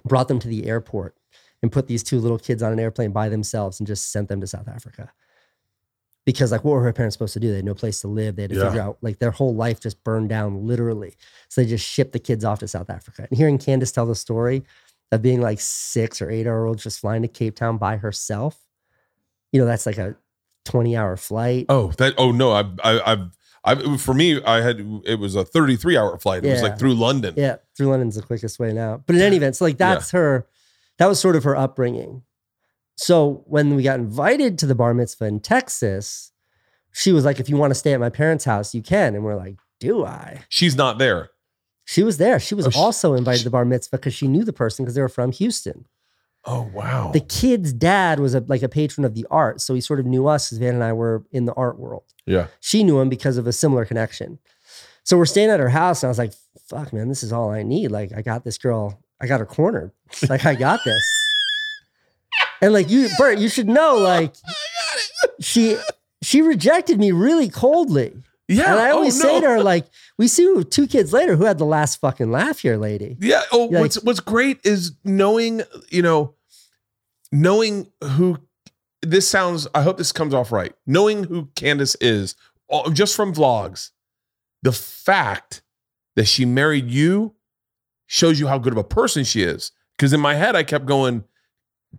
brought them to the airport, and put these two little kids on an airplane by themselves and just sent them to South Africa. Because like what were her parents supposed to do? They had no place to live. They had to Yeah. figure out like their whole life just burned down literally. So they just shipped the kids off to South Africa. And hearing Candace tell the story of being like six or eight year old just flying to Cape Town by herself, you know, that's like a 20 hour flight. Oh, that. Oh no. I. I. I've. I. For me, I had. It was a 33 hour flight. It was like through London. Yeah, through London's the quickest way now. But in any event, so like that's her, that was sort of her upbringing. So when we got invited to the bar mitzvah in Texas, she was like, if you want to stay at my parents' house, you can. And we're like, do I? She's not there. She was there. She was Oh, she- also invited she- to the bar mitzvah because she knew the person because they were from Houston. Oh wow. The kid's dad was a, like a patron of the art. So he sort of knew us as Van and I were in the art world. yeah. She knew him because of a similar connection. So we're staying at her house, and I was like, fuck, man, this is all I need. Like, I got this girl, I got her cornered. Like, I got this. And like you, Bert, you should know, like, she she rejected me really coldly. Yeah. And I oh, always no. say to her, like, we see two kids later who had the last fucking laugh here, lady. Yeah. Oh, You're what's what's great is knowing, you know, knowing who this sounds. I hope this comes off right. Knowing who Candace is, just from vlogs, the fact that she married you shows you how good of a person she is. Because in my head, I kept going,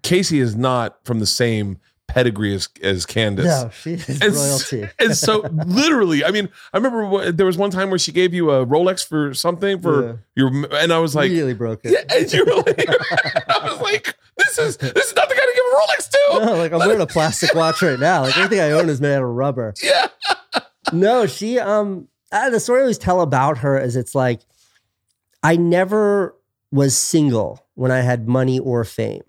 Casey is not from the same pedigree as as Candace. No, she is And royalty. And so, literally, I mean, I remember there was one time where she gave you a Rolex for something for your, and I was like, really broke it. yeah, and you were like, I was like, this is this is not the guy to give a Rolex to. No, like I'm wearing a plastic watch right now. Like everything I own is made out of rubber. Yeah, no, she um the story I always tell about her is it's like I never was single when I had money or fame.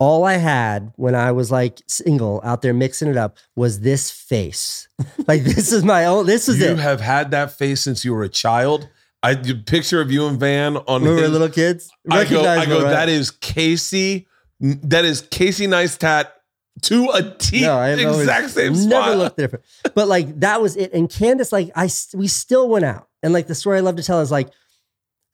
All I had when I was like single out there mixing it up was this face. like this is my own this is you it. You have had that face since you were a child. I the picture of you and Van on When we were little kids. I go, I go. Right? That is Casey. That is Casey Neistat to a T. No, I exact same Never spot. looked different. But like that was it. And Candace, like I, we still went out. And like the story I love to tell is like,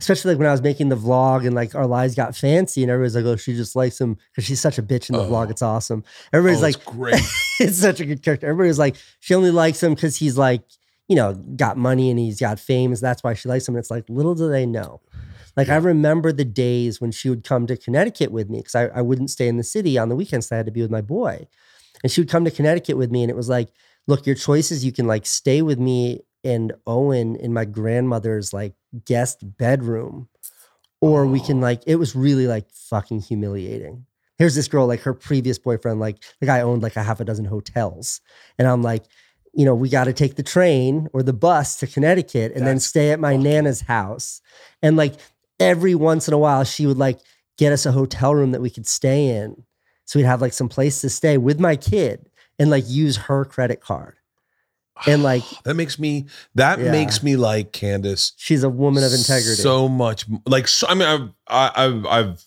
especially like when I was making the vlog and like our lives got fancy and everybody's like, oh, she just likes him because she's such a bitch in the Oh. vlog. It's awesome. Everybody's Oh, like, it's great. it's such a good character. Everybody's like, she only likes him because he's like, you know, got money and he's got fame. So that's why she likes him. And it's like, little do they know. Like, I remember the days when she would come to Connecticut with me because I, I wouldn't stay in the city on the weekends. So I had to be with my boy. And she would come to Connecticut with me. And it was like, look, your choice is you can like stay with me and Owen in my grandmother's like guest bedroom, or we can like, it was really like fucking humiliating here's this girl, like her previous boyfriend, like the guy owned like a half a dozen hotels. And I'm like, you know, we got to take the train or the bus to Connecticut and then stay at my nana's house. And like every once in a while, she would like get us a hotel room that we could stay in. So we'd have like some place to stay with my kid and like use her credit card. And like that makes me that Yeah. makes me like Candace she's a woman of integrity. so much like so, i mean i've i've i've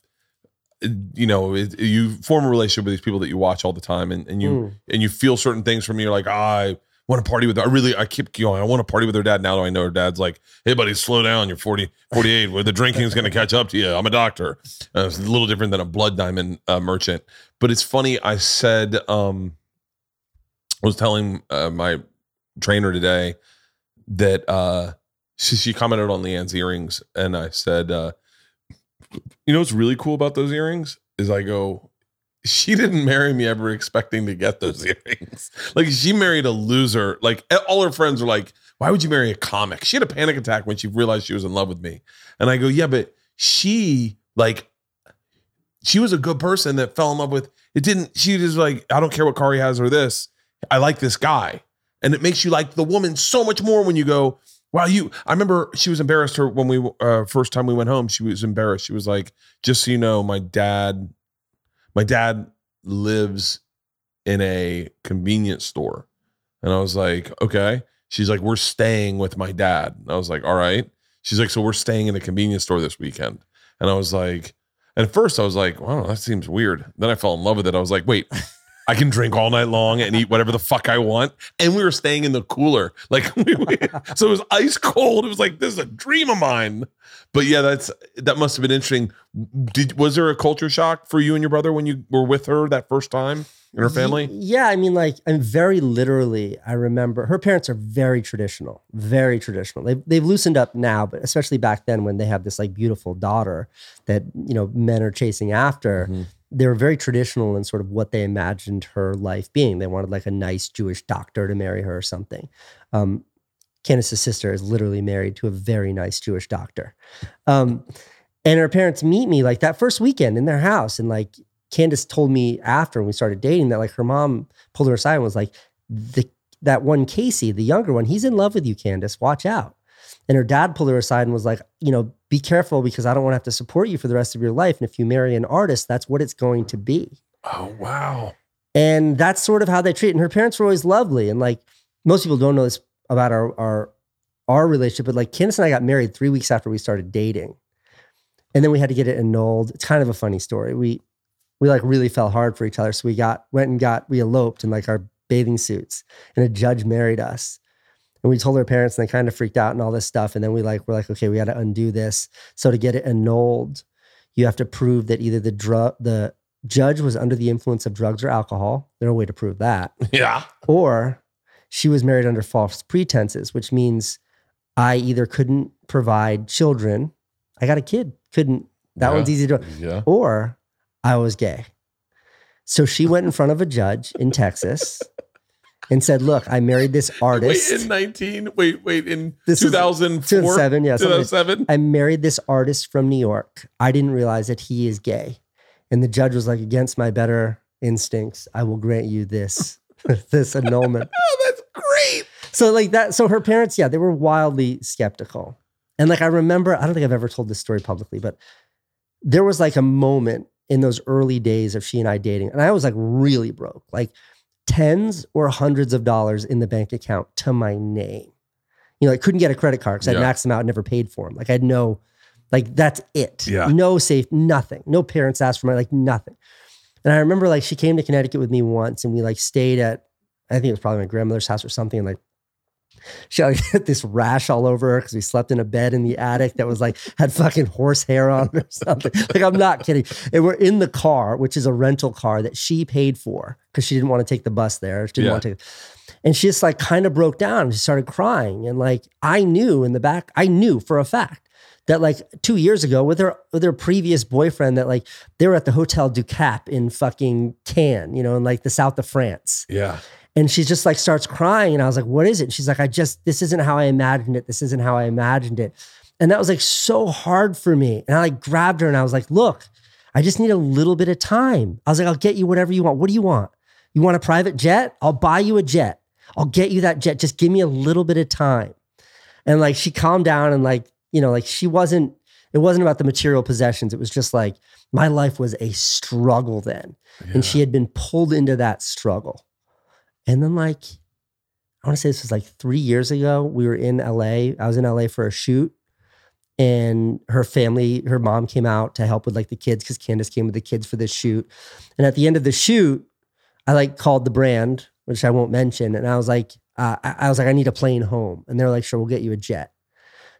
you know it, you form a relationship with these people that you watch all the time and, and you Mm. and you feel certain things from me you're like ah, i want to party with her. i really i keep going i want to party with her dad now that i know her dad's like hey buddy slow down you're 40 48 where the drinking is going to catch up to you i'm a doctor uh, it's a little different than a blood diamond uh, merchant but it's funny i said um i was telling uh, my trainer today that uh she, she commented on Leanne's earrings and I said, uh, you know what's really cool about those earrings is I go, she didn't marry me ever expecting to get those earrings. like she married a loser. Like all her friends were like, why would you marry a comic? She had a panic attack when she realized she was in love with me. And I go, yeah, but she like she was a good person that fell in love with it didn't she just like i don't care what car he has or this i like this guy and it makes you like the woman so much more when you go wow you i remember she was embarrassed her when we uh first time we went home she was embarrassed. She was like just so you know my dad my dad lives in a convenience store. And i was like okay. She's like we're staying with my dad. And i was like all right. She's like so we're staying in a convenience store this weekend. And i was like and at first I was like, wow, that seems weird. Then I fell in love with it. I was like, wait, I can drink all night long and eat whatever the fuck I want. And we were staying in the cooler. Like we- we- so it was ice cold. It was like, this is a dream of mine. But yeah, that's that must have been interesting. Did was there a culture shock for you and your brother when you were with her that first time in her family? Yeah, I mean, like, and very literally, I remember her parents are very traditional, very traditional. They've they've loosened up now, but especially back then when they have this like beautiful daughter that you know men are chasing after. Mhm. They were very traditional in sort of what they imagined her life being. They wanted like a nice Jewish doctor to marry her or something. Um, Candace's sister is literally married to a very nice Jewish doctor. Um, and her parents meet me like that first weekend in their house. And like Candace told me after we started dating that like her mom pulled her aside and was like, the that one Casey, the younger one, he's in love with you, Candace. Watch out. And her dad pulled her aside and was like, you know, be careful because I don't want to have to support you for the rest of your life. And if you marry an artist, that's what it's going to be. Oh wow. And that's sort of how they treat. And her parents were always lovely. And like most people don't know this about our our our relationship, but like Candace and I got married three weeks after we started dating. And then we had to get it annulled. It's kind of a funny story. We we like really fell hard for each other. So we got went and got we eloped in like our bathing suits. And a judge married us. And we told our parents and they kind of freaked out and all this stuff. And then we like we're like, okay, we got to undo this. So to get it annulled, you have to prove that either the drug the judge was under the influence of drugs or alcohol. There's no way to prove that. Yeah. Or she was married under false pretenses, which means I either couldn't provide children, I got a kid, couldn't, that Yeah. one's easy to do, Yeah. or I was gay. So she went in front of a judge in Texas and said, Look, I married this artist. Wait, in 19, wait, wait, in is 2004? 2007, yeah, 2007? I married this artist from New York. I didn't realize that he is gay. And the judge was like, Against my better instincts, I will grant you this, this annulment. Oh, that's great. So like that, so her parents, yeah, they were wildly skeptical. And like I remember, I don't think I've ever told this story publicly, but there was like a moment in those early days of she and I dating, and I was like really broke, like tens or hundreds of dollars in the bank account to my name. You know, I couldn't get a credit card because I'd maxed them out, and never paid for them. Like I had no, like that's it. Yeah. No safe, nothing. No parents asked for my like nothing. And I remember like she came to Connecticut with me once, and we like stayed at, I think it was probably my grandmother's house or something, and like she had like, this rash all over her because we slept in a bed in the attic that was like had fucking horse hair on it or something. Like I'm not kidding. And we're in the car, which is a rental car that she paid for because she didn't want to take the bus there. She didn't Yeah. want to. And she just like kind of broke down. She started crying, and like I knew in the back, I knew for a fact that like two years ago with her with her previous boyfriend that like they were at the Hotel du Cap in fucking Cannes, you know, in like the south of France. Yeah. And she just like starts crying. And I was like, what is it? And she's like, I just, this isn't how I imagined it. This isn't how I imagined it. And that was like so hard for me. And I like grabbed her and I was like, look, I just need a little bit of time. I was like, I'll get you whatever you want. What do you want? You want a private jet? I'll buy you a jet. I'll get you that jet. Just give me a little bit of time. And like she calmed down and like, you know, like she wasn't, it wasn't about the material possessions. It was just like my life was a struggle then. And she had been pulled into that struggle. And then like I want to say this was like three years ago. We were in LA. I was in LA for a shoot, and her family, her mom came out to help with like the kids because Candace came with the kids for this shoot. And at the end of the shoot, I like called the brand, which I won't mention, and I was like, uh, I I was like, I need a plane home, and they're like, sure, we'll get you a jet.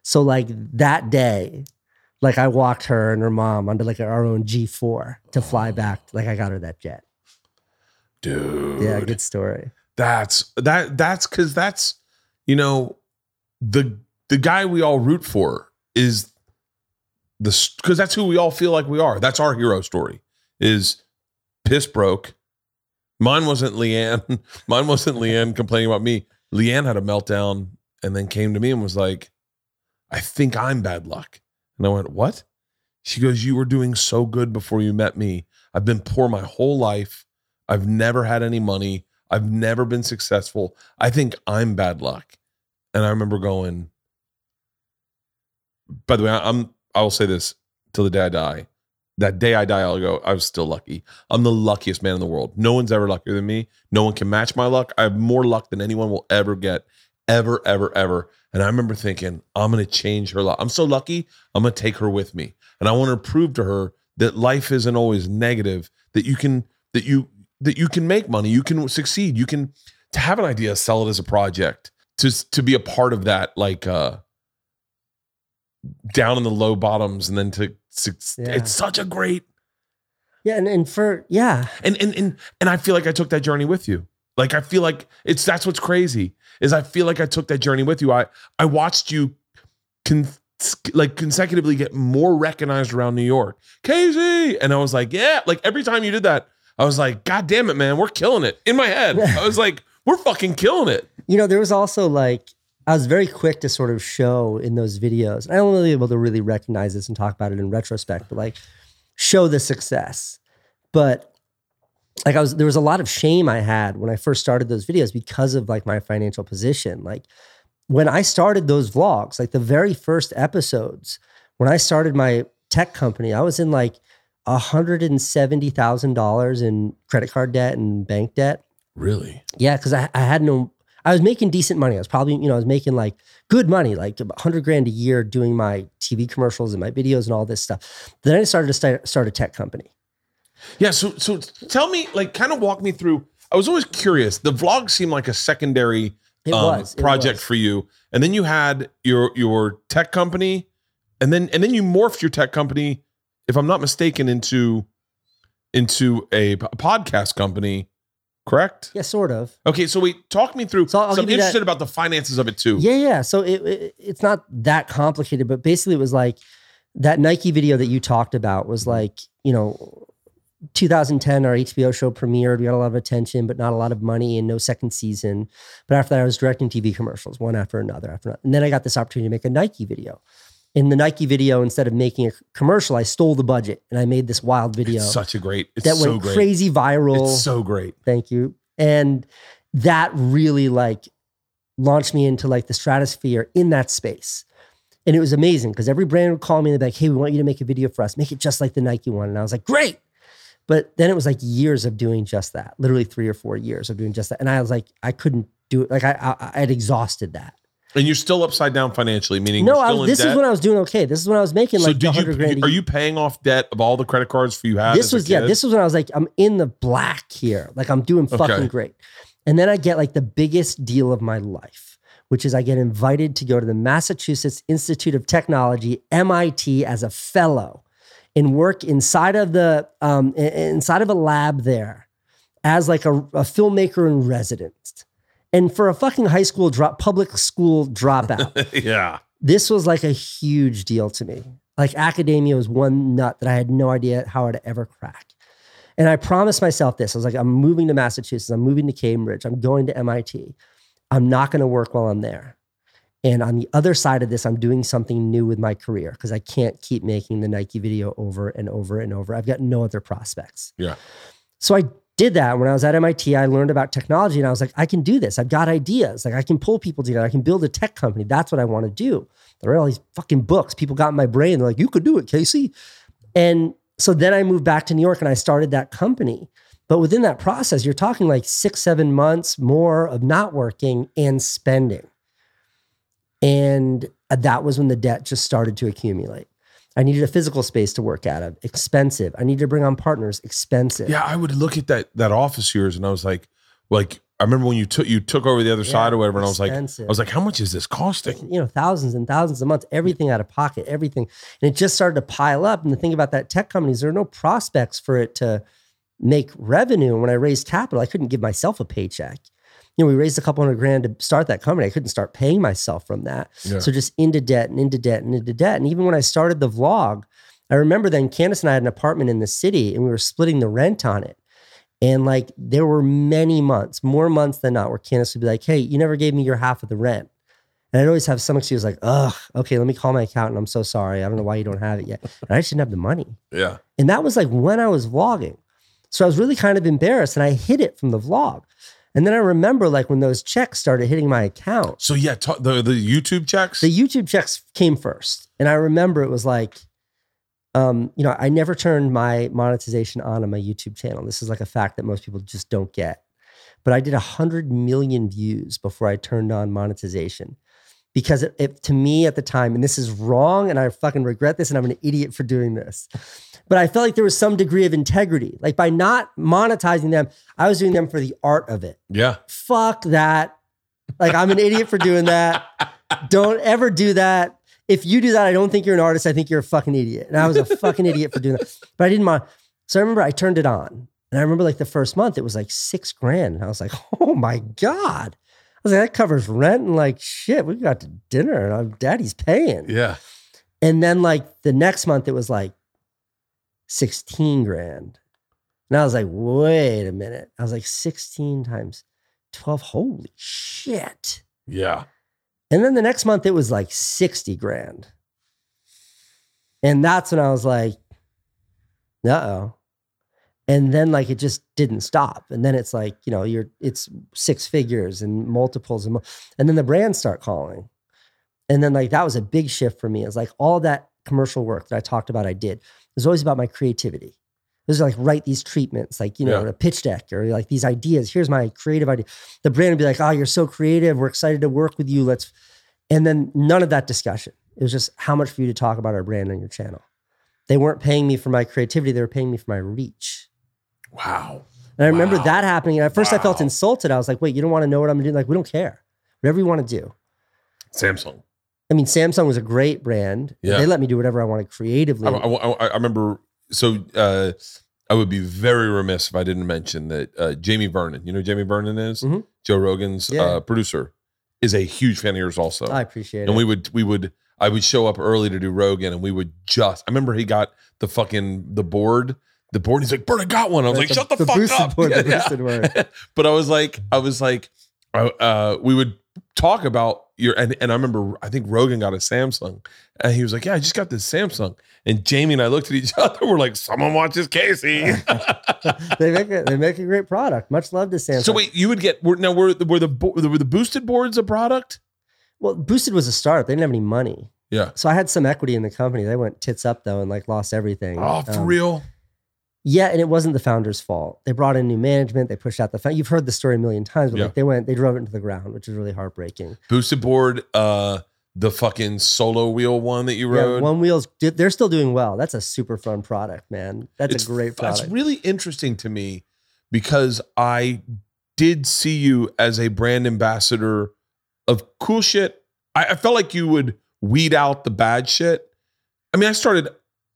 So like that day, like I walked her and her mom onto like our own G4 to fly back. Like I got her that jet. Dude. Yeah, good story. That's that. That's because that's you know the the guy we all root for is the because that's who we all feel like we are. That's our hero story. Is piss broke. Mine wasn't Leanne. Mine wasn't Leanne complaining about me. Leanne had a meltdown and then came to me and was like, "I think I'm bad luck." And I went, "What?" She goes, "You were doing so good before you met me. I've been poor my whole life. I've never had any money. I've never been successful. I think I'm bad luck." And I remember going, by the way, I'm I will say this till the day I die. That day I die, I'll go, I was still lucky. I'm the luckiest man in the world. No one's ever luckier than me. No one can match my luck. I have more luck than anyone will ever get, ever, ever, ever. And I remember thinking, I'm going to change her life. I'm so lucky. I'm going to take her with me. And I want to prove to her that life isn't always negative, that you can, that you, that you can make money, you can succeed, you can to have an idea, sell it as a project, to to be a part of that, like uh down in the low bottoms, and then to, suc Yeah. it's such a great Yeah, and, and for yeah, and and and and I feel like I took that journey with you. Like I feel like it's that's what's crazy is I feel like I took that journey with you. I I watched you con, like consecutively get more recognized around New York. Casey, and I was like, yeah, like every time you did that, I was like, God damn it, man, we're killing it. In my head, I was like, we're fucking killing it. you know, there was also like I was very quick to sort of show in those videos. And I don't really able to really recognize this and talk about it in retrospect, but like show the success. But like I was there was a lot of shame I had when I first started those videos because of like my financial position. Like when I started those vlogs, like the very first episodes, when I started my tech company, I was in like $170,000 in credit card debt and bank debt. Really? Yeah, because I, I had no, I was making decent money. I was probably, you know, I was making like good money, like a hundred grand a year doing my TV commercials and my videos and all this stuff. Then I started to start, start a tech company. Yeah. So so tell me, like, kind of walk me through. I was always curious. The vlog seemed like a secondary It um, was project was. for you, and then you had your your tech company, and then and then you morphed your tech company, if I'm not mistaken, into into a p- podcast company. Correct. Yeah, sort of. Okay. So wait, talk me through. So I'll so I'm you that- interested about the finances of it too. Yeah, yeah. So it, it it's not that complicated, but basically it was like that Nike video that you talked about was mm-hmm. like, you know, 2010 our HBO show premiered. We got a lot of attention, but not a lot of money and no second season. But after that, I was directing TV commercials, one after another, after another. And then I got this opportunity to make a Nike video. In the Nike video, instead of making a commercial, I stole the budget and I made this wild video It's such a great. It's that so went great. crazy viral. It's so great. Thank you. And that really like launched me into like the stratosphere in that space. And it was amazing because every brand would call me and they'd be like, hey, we want you to make a video for us. Make it just like the Nike one. And I was like, great. But then it was like years of doing just that, literally three or four years of doing just that. And I was like, I couldn't do it. Like I, I, I had exhausted that. And you're still upside down financially, meaning No, you're I still was, in this debt. is when I was doing okay. This is when I was making so like did 100 grand. Are you paying off debt of all the credit cards for you had? this was yeah this was when i was like i'm in the black here like i'm doing fucking Okay. great and then i get like the biggest deal of my life which is i get invited to go to the massachusetts institute of technology mit as a fellow and work inside of the um, inside of a lab there as like a, a filmmaker in residence and for a fucking high school drop public school dropout yeah. this was like a huge deal to me. Like academia was one nut that I had no idea how I'd ever crack. And I promised myself this. I was like, I'm moving to Massachusetts. I'm moving to Cambridge. I'm going to MIT. I'm not going to work while I'm there. And on the other side of this, I'm doing something new with my career because I can't keep making the Nike video over and over and over. I've got no other prospects. Yeah. So I did that when I was at MIT. I learned about technology and I was like, I can do this. I've got ideas. Like I can pull people together. I can build a tech company. That's what I want to do. There are all these fucking books. People got in my brain. They're like, you could do it, Casey. And so then I moved back to New York and I started that company. But within that process, you're talking like six, seven months more of not working and spending. And that was when the debt just started to accumulate. I needed a physical space to work out of, expensive. I needed to bring on partners, expensive. Yeah, I would look at that that office yours and I was like, like I remember when you took you took over the other Yeah, side or whatever, and I was like, I was like, how much is this costing? you know, thousands and thousands a month, everything out of pocket, everything. And it just started to pile up. And the thing about that tech companies, there are no prospects for it to make revenue. And when I raised capital, I couldn't give myself a paycheck. You know, we raised a couple hundred grand to start that company. I couldn't start paying myself from that. Yeah. So just into debt and into debt and into debt. And even when I started the vlog, I remember then Candace and I had an apartment in the city and we were splitting the rent on it. And like there were many months, more months than not, where Candace would be like, Hey, you never gave me your half of the rent. And I'd always have some excuse like, ugh, okay, let me call my accountant. I'm so sorry. I don't know why you don't have it yet. And I just didn't have the money. Yeah. And that was like when I was vlogging. So I was really kind of embarrassed and I hid it from the vlog. And then I remember like when those checks started hitting my account, So yeah, ta- the the YouTube checks. the YouTube checks came first. And I remember it was like, um, you know, I never turned my monetization on on my YouTube channel. This is like a fact that most people just don't get. But I did 100 million views before I turned on monetization. Because it, it, to me at the time, and this is wrong, and I fucking regret this, and I'm an idiot for doing this. But I felt like there was some degree of integrity. Like by not monetizing them, I was doing them for the art of it yeah. fuck that. Like I'm an idiot for doing that. Don't ever do that. If you do that, I don't think you're an artist. I think you're a fucking idiot. And I was a fucking idiot for doing that. But I didn't mind. So I remember I turned it on. And I remember like the first month, it was like six grand. And I was like, oh my God. Was like, that covers rent and like shit. We got to dinner and I'm, daddy's paying. Yeah. And then like the next month, it was like 16 grand. And I was like, wait a minute. I was like, 16 times 12. Holy shit. Yeah. And then the next month, it was like 60 grand. And that's when I was like, uh oh. And then like it just didn't stop. And then it's like, you know, you're it's six figures and multiples and and then the brands start calling. And then like that was a big shift for me. It's like all that commercial work that I talked about I did. It was always about my creativity. It was like write these treatments, like, you know, Yeah. a pitch deck or like these ideas. Here's my creative idea. The brand would be like, oh, you're so creative. We're excited to work with you. Let's and then none of that discussion. It was just how much for you to talk about our brand on your channel. They weren't paying me for my creativity, they were paying me for my reach. Wow. And I remember Wow. that happening. And at first I felt insulted. I was like, wait, you don't want to know what I'm doing? Like, we don't care. Whatever you want to do. Samsung. I mean, Samsung was a great brand. Yeah. They let me do whatever I wanted creatively. I, I, I- I remember. So uh, I would be very remiss if I didn't mention that uh, Jamie Vernon. You know who Jamie Vernon is Mhm. Joe Rogan's Yeah. uh, producer. Is a huge fan of yours also. I appreciate it. and we would we would I would show up early to do Rogan, and we would just. I remember he got the fucking the board. The board. He's like, "Bert, I got one." I was Right, like, "Shut the, fuck boosted up!" Board, the Yeah, yeah. boosted word. but I was like, I was like, uh, we would talk about your, and, and I remember, I think Rogan got a Samsung, and he was like, yeah, I just got this Samsung, and Jamie and I looked at each other, we're like, someone watches Casey. they make a, they make a great product. Much love to Samsung. so wait, you would get were, now were were the were the boosted boards a product? well, Boosted was a startup. They didn't have any money. Yeah. So I had some equity in the company. They went tits up though and like lost everything. Oh, for Um, real? Yeah, and it wasn't the founder's fault. They brought in new management. They pushed out the. You've heard the story a million times, but Yeah. like they went, they drove it into the ground, which is really heartbreaking. Boosted board, uh, the fucking solo wheel one that you Yeah, rode. One Wheels, they're still doing well. That's a super fun product, man. That's It's a great product. It's really interesting to me because I did see you as a brand ambassador of cool shit. I, I felt like you would weed out the bad shit. I mean, I started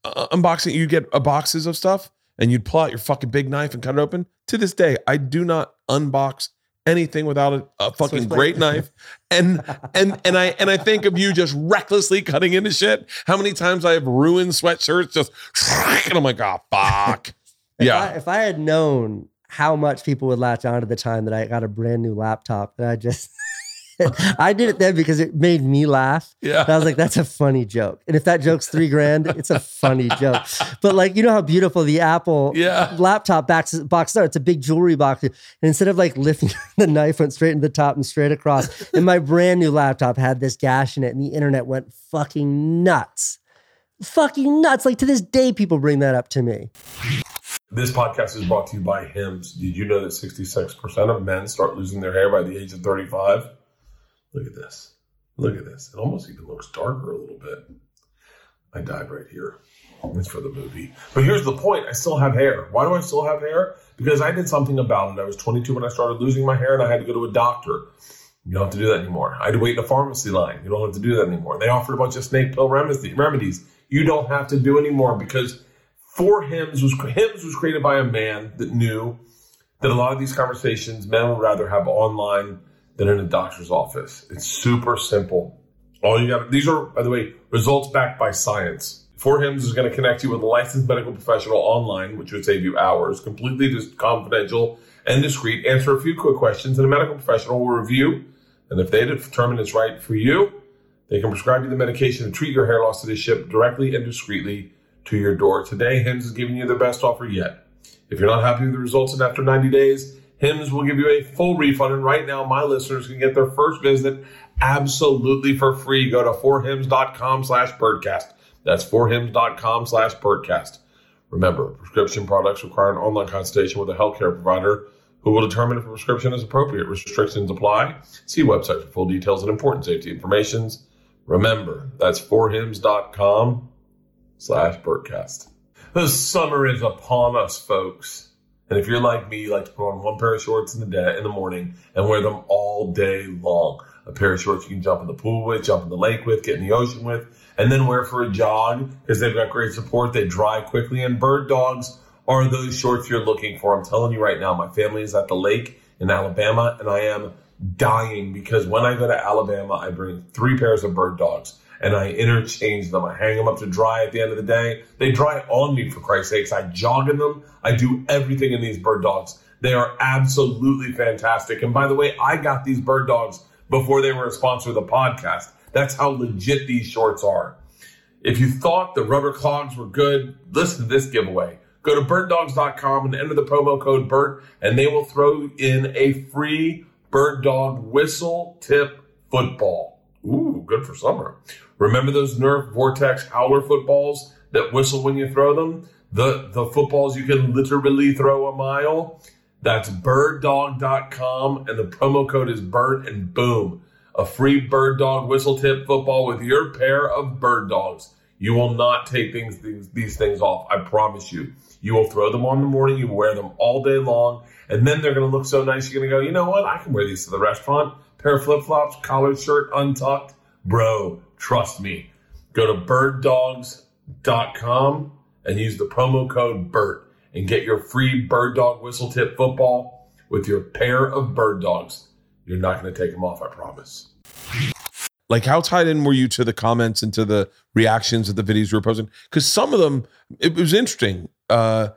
uh, unboxing. You get uh, boxes of stuff, and you'd pull out your fucking big knife and cut it open. To this day, I do not unbox anything without a, a fucking great knife. And and and I and I think of you just recklessly cutting into shit. How many times I have ruined sweatshirts just and I'm like, oh fuck. If yeah. I, if I had known how much people would latch on to the time that I got a brand new laptop, and I just, I did it then because it made me laugh. Yeah. And I was like, that's a funny joke. And if that joke's three grand, it's a funny joke. But like, you know how beautiful the Apple Yeah. laptop box, box are? It's a big jewelry box. And instead of like lifting the knife, went straight into the top and straight across. And my brand new laptop had this gash in it, and the internet went fucking nuts. Fucking nuts. Like to this day, people bring that up to me. This podcast is brought to you by Hims. Did you know that 66% of men start losing their hair by the age of 35? Look at this. Look at this. It almost even looks darker a little bit. I died right here. It's for the movie. But here's the point I still have hair. Why do I still have hair? Because I did something about it. I was 22 when I started losing my hair and I had to go to a doctor. You don't have to do that anymore. I had to wait in a pharmacy line. You don't have to do that anymore. They offered a bunch of snake pill remedies. You don't have to do anymore because for Hims was Hims was created by a man that knew that a lot of these conversations men would rather have online than in a doctor's office. It's super simple. All you got these are, by the way, results backed by science. For Hims is going to connect you with a licensed medical professional online, which would save you hours, completely just confidential and discreet. Answer a few quick questions, and a medical professional will review. And if they determine it's right for you, they can prescribe you the medication to treat your hair loss that is shipped directly and discreetly to your door. Today, Hims is giving you the best offer yet. If you're not happy with the results and after 90 days, Hims will give you a full refund. And right now, my listeners can get their first visit absolutely for free. Go to forhims.com slash Bertcast. That's forhims.com slash Bertcast. Remember, prescription products require an online consultation with a healthcare provider who will determine if a prescription is appropriate. Restrictions apply. See website for full details and important safety information. Remember, that's forhims.com slash Bertcast. The summer is upon us, folks. And if you're like me, you like to put on one pair of shorts in the day in the morning and wear them all day long. A pair of shorts you can jump in the pool with, jump in the lake with, get in the ocean with, and then wear for a jog because they've got great support. They dry quickly, and bird dogs are those shorts you're looking for. I'm telling you right now, my family is at the lake in Alabama, and I am dying because when I go to Alabama, I bring three pairs of bird dogs and I interchange them. I hang them up to dry at the end of the day. They dry on me for Christ's sakes. I jog in them. I do everything in these bird dogs. They are absolutely fantastic. And by the way, I got these bird dogs before they were a sponsor of the podcast. That's how legit these shorts are. If you thought the rubber clogs were good, listen to this giveaway. Go to birddogs.com and enter the promo code BERT, and they will throw in a free bird dog whistle tip football. Ooh, good for summer. Remember those Nerf Vortex Howler footballs that whistle when you throw them? The, the footballs you can literally throw a mile? That's birddog.com and the promo code is BERT and boom a free bird dog whistle tip football with your pair of bird dogs. You will not take things, these, these things off. I promise you. You will throw them on in the morning. You wear them all day long. And then they're going to look so nice. You're going to go, you know what? I can wear these to the restaurant. Pair of flip flops, collared shirt, untucked. Bro, trust me. Go to birddogs.com and use the promo code BERT and get your free bird dog whistle tip football with your pair of bird dogs. You're not going to take them off, I promise. Like, how tied in were you to the comments and to the reactions of the videos you were posting? Because some of them, it was interesting. Uh,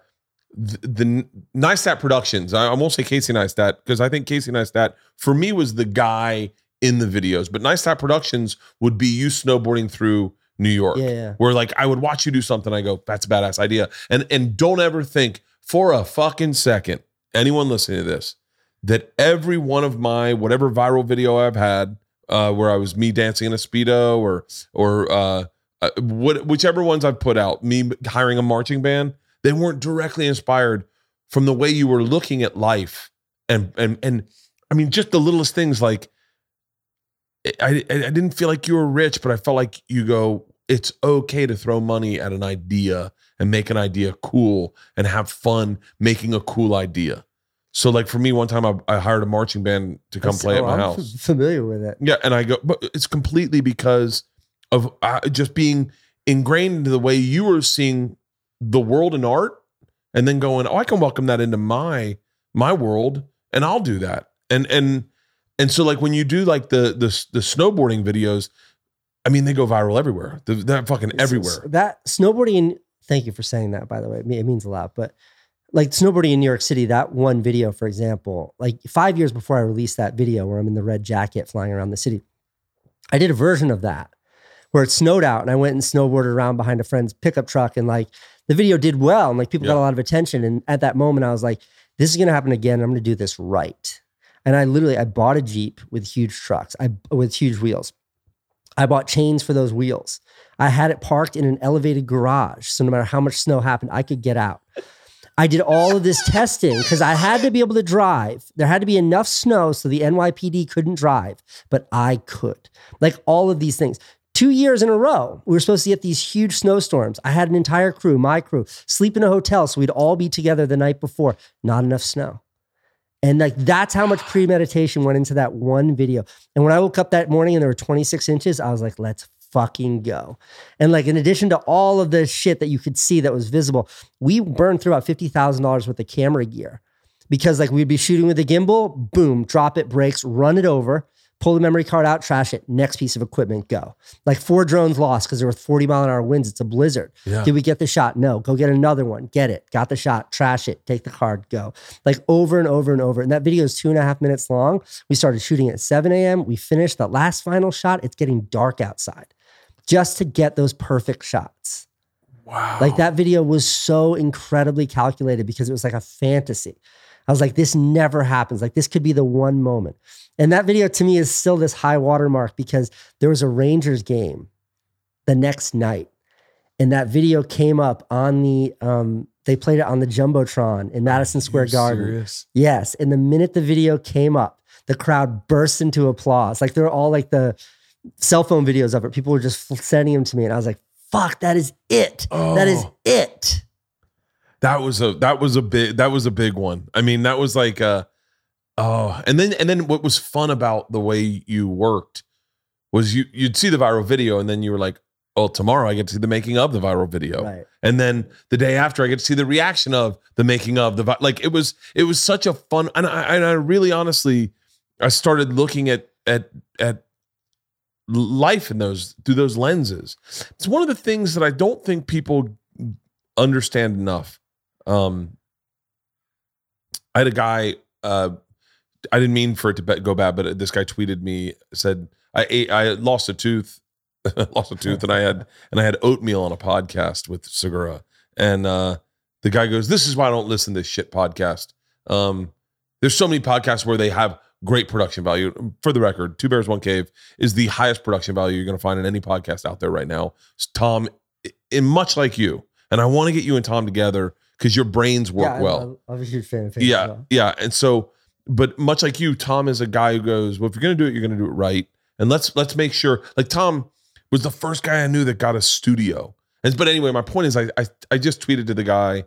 the, the Neistat Productions, I, I won't say Casey Neistat because I think Casey Neistat for me was the guy in the videos, but Neistat Productions would be you snowboarding through New York, Yeah, yeah. where like I would watch you do something, I go, that's a badass idea, and and don't ever think for a fucking second, anyone listening to this, that every one of my whatever viral video I've had, uh, where I was me dancing in a speedo or or uh, uh, what whichever ones I've put out, me hiring a marching band, they weren't directly inspired from the way you were looking at life, and and and I mean just the littlest things like. I, I didn't feel like you were rich, but I felt like you go. It's okay to throw money at an idea and make an idea cool and have fun making a cool idea. So, like for me, one time I, I hired a marching band to come play at Oh, my I'm house. familiar with it. Yeah, and I go, but it's completely because of uh, just being ingrained into the way you were seeing the world and art, and then going, oh, I can welcome that into my my world, and I'll do that. And and and so like when you do like the the the snowboarding videos, I mean they go viral everywhere. They're, fucking everywhere. That snowboarding. Thank you for saying that. By the way, it means a lot. But like snowboarding in New York City, that one video, for example, like five years before I released that video where I'm in the red jacket flying around the city, I did a version of that where it snowed out and I went and snowboarded around behind a friend's pickup truck and like the video did well and like people got a lot of attention. And at that moment, I was like, this is going to happen again. I'm going to do this right. And I literally I bought a Jeep with huge trucks, I with huge wheels. I bought chains for those wheels. I had it parked in an elevated garage. So no matter how much snow happened, I could get out. I did all of this testing because I had to be able to drive. There had to be enough snow so the NYPD couldn't drive, but I could. Like all of these things. Two years in a row, we were supposed to get these huge snowstorms. I had an entire crew, my crew, sleep in a hotel so we'd all be together the night before. Not enough snow. And like that's how much premeditation went into that one video. And when I woke up that morning and there were 26 inches, I was like, let's fucking go. And like in addition to all of the shit that you could see that was visible, we burned through about $50,000 worth of camera gear because like we'd be shooting with a gimbal, boom, drop it, breaks, run it over, pull the memory card out, trash it, next piece of equipment, go. Like four drones lost because there were 40 mile an hour winds. It's a blizzard. Yeah. Did we get the shot? No. Go get another one. Get it. Got the shot. Trash it. Take the card. Go. Like over and over and over. And that video is two and a half minutes long. We started shooting at 7 a.m. We finished the last final shot. It's getting dark outside just to get those perfect shots. Wow. Like that video was so incredibly calculated because it was like a fantasy. I was like, this never happens. Like this could be the one moment. And that video to me is still this high watermark because there was a Rangers game the next night. And that video came up on the um, they played it on the Jumbotron in Madison Square Garden. Serious? Yes. And the minute the video came up, the crowd burst into applause. Like they're all like the cell phone videos of it. People were just sending them to me. And I was like, fuck, that is it. That is Oh. it. That was a that was a big that was a big one. I mean, that was like uh oh, and then and then what was fun about the way you worked was you you'd see the viral video and then you were like, "Oh, tomorrow I get to see the making of the viral video." Right. And then the day after I get to see the reaction of the making of the vi- like it was it was such a fun and I and I really honestly I started looking at at at life in those through those lenses. It's one of the things that I don't think people understand enough. Um, I had a guy. Uh, I didn't mean for it to be- go bad, but this guy tweeted me said I ate. I lost a tooth, lost a tooth, and I had and I had oatmeal on a podcast with Segura, and uh, the guy goes, "This is why I don't listen to this shit podcast." Um, there's so many podcasts where they have great production value. For the record, Two Bears One Cave is the highest production value you're going to find in any podcast out there right now. Tom, in much like you, and I want to get you and Tom together because your brains work Yeah, well. I'm, I'm a huge fan of as Yeah, well. yeah. And so, but much like you, Tom is a guy who goes, "Well, if you're going to do it, you're going to do it right." And let's let's make sure. Like Tom was the first guy I knew that got a studio. And but anyway, my point is, I I, I just tweeted to the guy,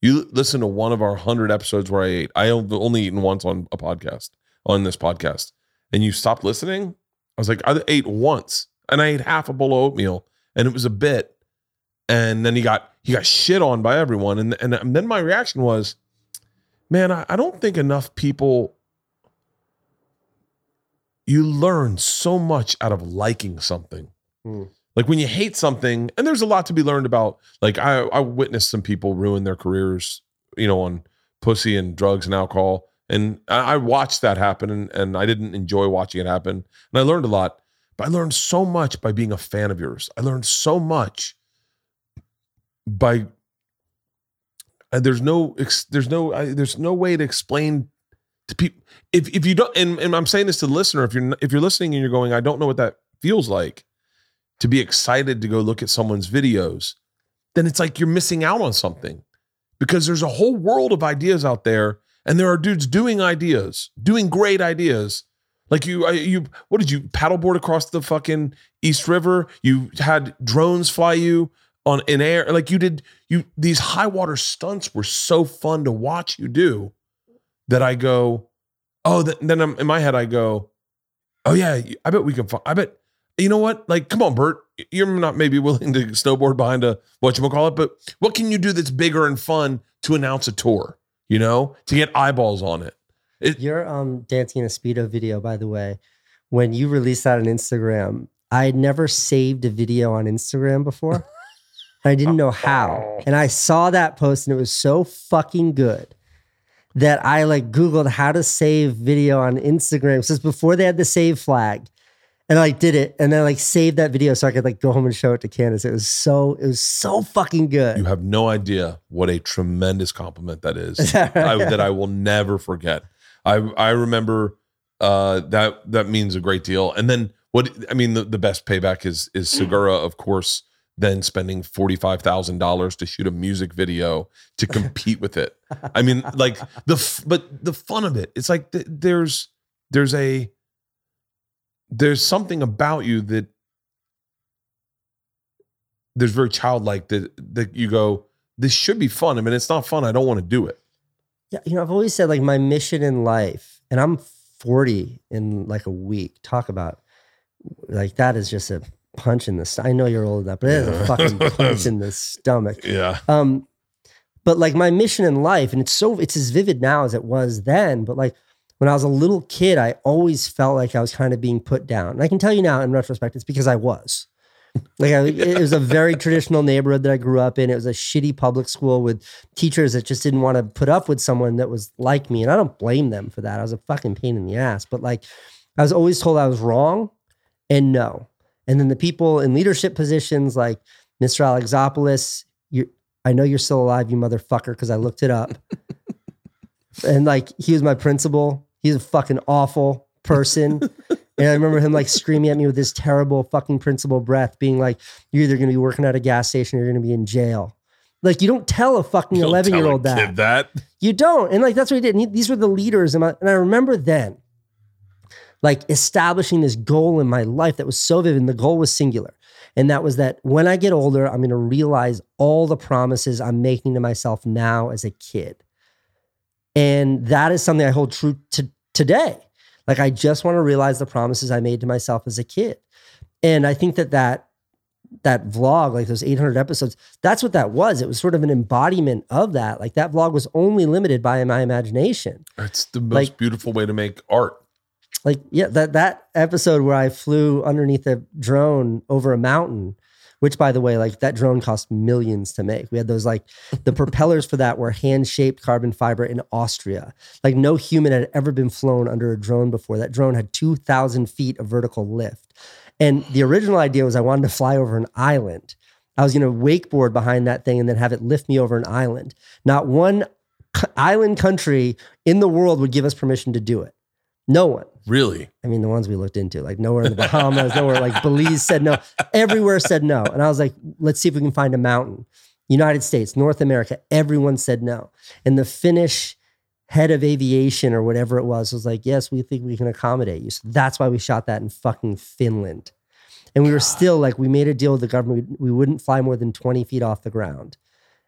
"You listen to one of our hundred episodes where I ate. I only eaten once on a podcast on this podcast, and you stopped listening." I was like, "I ate once, and I ate half a bowl of oatmeal, and it was a bit." And then he got he got shit on by everyone, and and then my reaction was man, I, I don't think enough people. You learn so much out of liking something. Hmm. Like when you hate something, and there's a lot to be learned about. Like I, I witnessed some people ruin their careers, you know, on pussy and drugs and alcohol, and I, I watched that happen, and, and I didn't enjoy watching it happen. And I learned a lot, but I learned so much by being a fan of yours. I learned so much by and there's no there's no I, there's no way to explain to people if if you don't and, and I'm saying this to the listener if you're if you're listening and you're going I don't know what that feels like to be excited to go look at someone's videos then it's like you're missing out on something. Because there's a whole world of ideas out there and there are dudes doing ideas doing great ideas. Like you you what did you paddleboard across the fucking East River? You had drones fly you on in air like you did you these high water stunts were so fun to watch you do that I go oh th- then I'm, in my head I go oh yeah I bet we can fi- I bet you know what like come on Bert you're not maybe willing to snowboard behind a what you call it but what can you do that's bigger and fun to announce a tour you know to get eyeballs on it Your um dancing in a speedo video, by the way, when you released that on Instagram, I had never saved a video on Instagram before. I didn't know how. And I saw that post and it was so fucking good that I like Googled how to save video on Instagram since before they had the save flag. And I like did it and then like saved that video so I could like go home and show it to Candice. It was so it was so fucking good. you have no idea what a tremendous compliment that is Is that right? I, that I will never forget. I I remember uh, that that means a great deal. And then what I mean, the, the best payback is is Segura, of course, than spending $45,000 to shoot a music video to compete with it. I mean, like the, f- but the fun of it, it's like th- there's, there's a, there's something about you that there's very childlike that, that you go, this should be fun. I mean, it's not fun. I don't want to do it. Yeah, you know, I've always said like my mission in life, and I'm 40 in like a week. Talk about like that is just a punch in the. st- I know you're old enough, but it is a fucking punch in the stomach. Yeah. Um, but like my mission in life, and it's so it's as vivid now as it was then. But like when I was a little kid, I always felt like I was kind of being put down. And I can tell you now, in retrospect, it's because I was. Like I, it was a very traditional neighborhood that I grew up in. It was a shitty public school with teachers that just didn't want to put up with someone that was like me, and I don't blame them for that. I was a fucking pain in the ass. But like, I was always told I was wrong, and no. And then the people in leadership positions, like Mr. Alexopoulos, you I know you're still alive, you motherfucker, because I looked it up. and like he was my principal. He's a fucking awful person. and I remember him like screaming at me with this terrible fucking principal breath, being like, You're either gonna be working at a gas station or you're gonna be in jail. Like you don't tell a fucking eleven year old that. that. You don't. And like that's what he did. And he- these were the leaders. And I, and I remember then, like establishing this goal in my life that was so vivid. And the goal was singular. And that was that when I get older, I'm going to realize all the promises I'm making to myself now as a kid. And that is something I hold true to today. Like I just want to realize the promises I made to myself as a kid. And I think that that that vlog, like those 800 episodes, that's what that was. It was sort of an embodiment of that. Like that vlog was only limited by my imagination. It's the most Like- beautiful way to make art. Like yeah, that that episode where I flew underneath a drone over a mountain, which by the way, like that drone cost millions to make. We had those like the propellers for that were hand-shaped carbon fiber in Austria. Like no human had ever been flown under a drone before. That drone had 2,000 feet of vertical lift. And the original idea was I wanted to fly over an island. I was going to wakeboard behind that thing and then have it lift me over an island. Not one island country in the world would give us permission to do it. No one. Really? I mean, the ones we looked into, like nowhere in the Bahamas, nowhere like Belize said no. Everywhere said no. And I was like, let's see if we can find a mountain. United States, North America, everyone said no. And the Finnish head of aviation or whatever it was was like, yes, we think we can accommodate you. So that's why we shot that in fucking Finland. And we were still like, we made a deal with the government. We, we wouldn't fly more than 20 feet off the ground.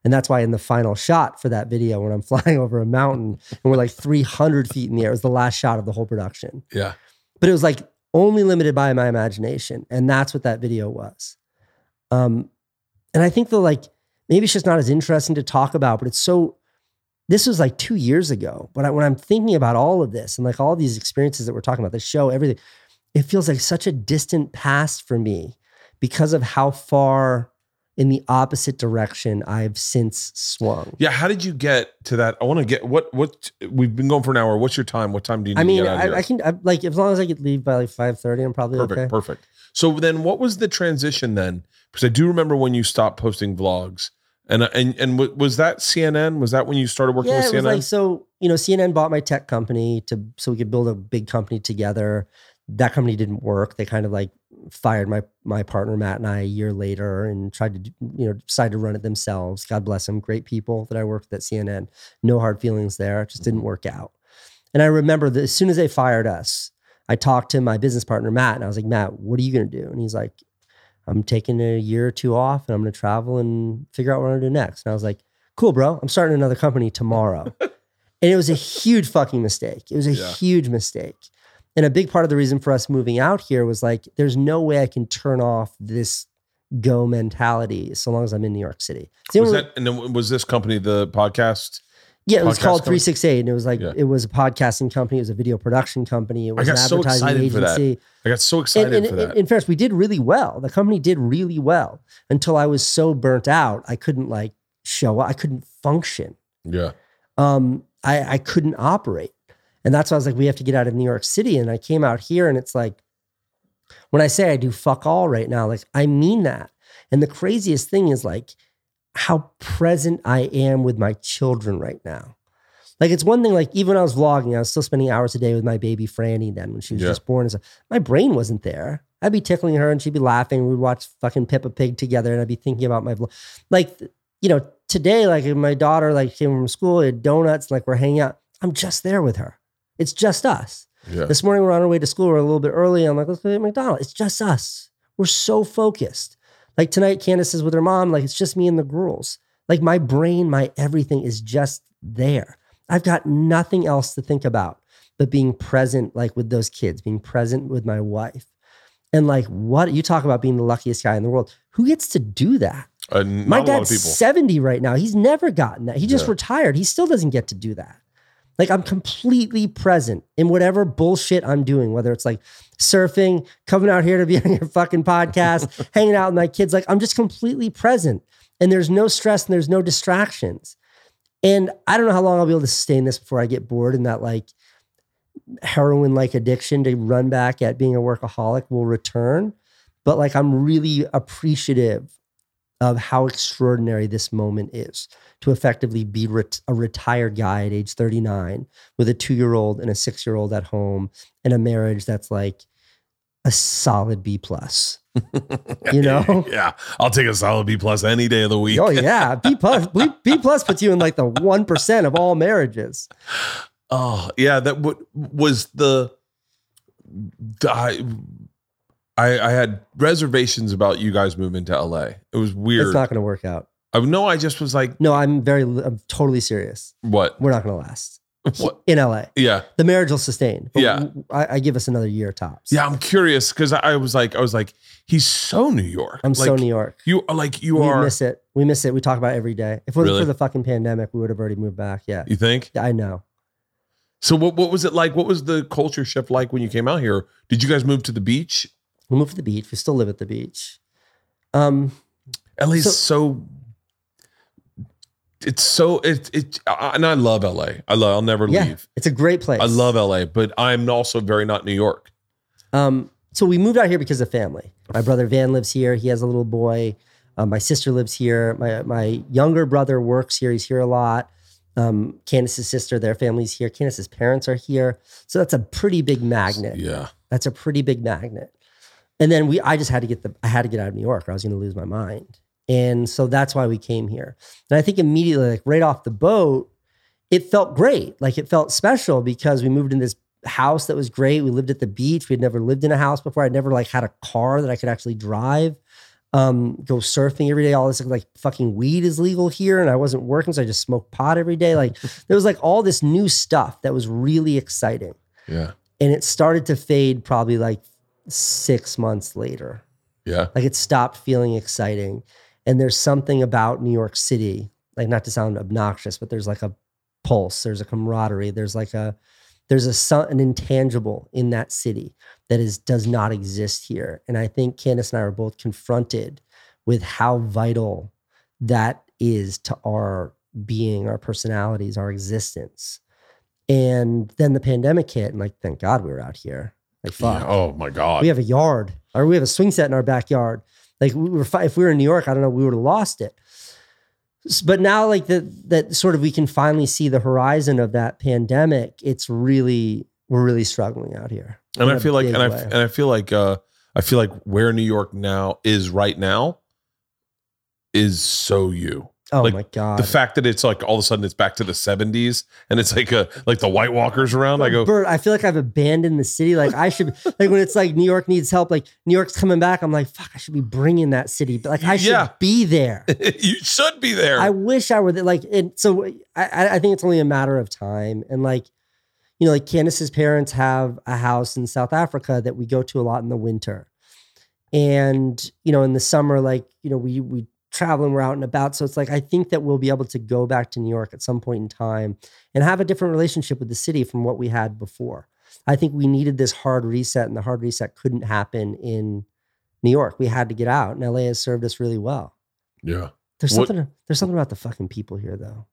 And that's why in the final shot for that video, when I'm flying over a mountain and we're like 300 feet in the air, it was the last shot of the whole production Yeah. but it was like only limited by my imagination and that's what that video was um and i think the like maybe it's just not as interesting to talk about but it's so this was like two years ago but I, when i'm thinking about all of this and like all these experiences that we're talking about the show everything it feels like such a distant past for me because of how far in the opposite direction i've since swung Yeah. How did you get to that? I want to get what what we've been going for an hour. What's your time? What time do you need i mean to get out of here? I, I can I, like as long as i could leave by like 5.30 i'm probably perfect. okay Perfect. So then what was the transition then? Because I do remember when you stopped posting vlogs. And and and wa- was that CNN? Was that when you started working yeah, with it was CNN? like so. You know, CNN bought my tech company to so we could build a big company together. That company didn't work. They kind of like fired my my partner Matt and I a year later and tried to do- you know decide to run it themselves. God bless them, great people that I worked with at CNN. No hard feelings there. It just didn't mm-hmm. work out. And I remember that as soon as they fired us, I talked to my business partner Matt and I was like, Matt, what are you going to do? And he's like, I'm taking a year or two off and I'm going to travel and figure out what I'm going to do next. And I was like, cool, bro. I'm starting another company tomorrow. and it was a huge fucking mistake. It was a Yeah. huge mistake. And a big part of the reason for us moving out here was like, there's no way I can turn off this go mentality so long as I'm in New York City. The was that and then was this company the podcast? yeah, it was podcast called company? 368. And it was like, Yeah. it was a podcasting company. It was a video production company. It was an advertising that. agency. I got so excited and, for that. In fairness, we did really well. The company did really well until I was so burnt out, I couldn't like show up. I couldn't function. yeah. Um, I, I couldn't operate. And that's why I was like, we have to get out of New York City. And I came out here and it's like, when I say I do fuck all right now, like I mean that. And the craziest thing is like how present I am with my children right now. Like it's one thing, like even when I was vlogging, I was still spending hours a day with my baby Franny then when she was Yeah. just born. And stuff. My brain wasn't there. I'd be tickling her and she'd be laughing. We'd watch fucking Peppa Pig together and I'd be thinking about my vlog. Like, you know, today, like my daughter like came from school, had donuts, like we're hanging out. I'm just there with her. It's just us. Yeah. This morning we're on our way to school. We're a little bit early. I'm like, let's go to McDonald's. It's just us. We're so focused. Like tonight, Candice is with her mom. Like it's just me and the girls. Like my brain, my everything is just there. I've got nothing else to think about but being present, like with those kids, being present with my wife. And like, what you talk about being the luckiest guy in the world. Who gets to do that? Uh, My a lot of dad's 70 right now. He's never gotten that. He just Yeah. retired. He still doesn't get to do that. Like I'm completely present in whatever bullshit I'm doing, whether it's like surfing, coming out here to be on your fucking podcast, hanging out with my kids. Like I'm just completely present. And there's no stress and there's no distractions. And I don't know how long I'll be able to sustain this before I get bored and that like heroin like addiction to run back at being a workaholic will return. But like I'm really appreciative of how extraordinary this moment is to effectively be ret- a retired guy at age 39 with a two year old and a six year old at home and a marriage that's like a solid B plus. You know? yeah, I'll take a solid B plus any day of the week. oh yeah, B plus. B B plus puts you in like the one percent of all marriages. Oh, yeah. That w- was the, the I, I I had reservations about you guys moving to LA. It was weird. It's not going to work out. I no, I just was like, No, I'm very. I'm totally serious. what? We're not going to last What? in LA. Yeah, The marriage will sustain. but Yeah. I, I give us another year tops. yeah. I'm curious because I, I was like, I was like, he's so New York. I'm like, so New York. You are like you are we are. miss it. We miss it. We talk about it every day. If it wasn't Really? for the fucking pandemic, we would have already moved back. Yeah. You think? Yeah, I know. So what what was it like? What was the culture shift like when you came out here? Did you guys move to the beach? We moved to the beach. We still live at the beach. Um, LA's So- so, it's so it it I- and I love LA. I love I'll never yeah, leave. it's a great place. I love LA, but I'm also very not New York. Um, so we moved out here because of family. My brother Van lives here. He has a little boy. Um, my sister lives here. My my younger brother works here. He's here a lot. Um, Candice's sister, their family's here. Candice's parents are here. So that's a pretty big magnet. Yeah. That's a pretty big magnet. And then we, I just had to get the, I had to get out of New York or I was going to lose my mind. And so that's why we came here. And I think immediately, like right off the boat, it felt great. Like it felt special because we moved in this house that was great. We lived at the beach. We had never lived in a house before. I'd never like had a car that I could actually drive. Um, go surfing every day. All this like fucking weed is legal here, and I wasn't working, so I just smoked pot every day. Like there was like all this new stuff that was really exciting Yeah. and it started to fade probably like six months later. Yeah. Like it stopped feeling exciting. And there's something about New York City, like not to sound obnoxious, but there's like a pulse, there's a camaraderie, there's like a there's a an intangible in that city that is does not exist here. And I think Candice and I are both confronted with how vital that is to our being, our personalities, our existence. And then the pandemic hit, and like, thank God we were out here. Like, fuck Yeah. Oh my God. we have a yard or we have a swing set in our backyard. Like we were, if we were in New York, I don't know, we would have lost it. But now, like that, that sort of we can finally see the horizon of that pandemic. It's really, we're really struggling out here. and I feel like big and I and I feel like uh I feel like where New York now is right now is so you. Oh like, my god, The fact that it's like all of a sudden it's back to the 70s and it's like a like the White Walkers around. I go, Bert, I feel like I've abandoned the city. Like I should, like when it's like New York needs help, like New York's coming back. I'm like, fuck, I should be bringing that city. But like I should Yeah. be there. you should be there. I wish I were there. Like, and so I, I I think it's only a matter of time. And like, you know, like Candice's parents have a house in South Africa that we go to a lot in the winter. And, you know, in the summer, like, you know, we we travel and we're out and about. So it's like I think that we'll be able to go back to New York at some point in time and have a different relationship with the city from what we had before. I think we needed this hard reset, and the hard reset couldn't happen in New York. We had to get out, and LA has served us really well. yeah. There's What- something. There's something about the fucking people here, though.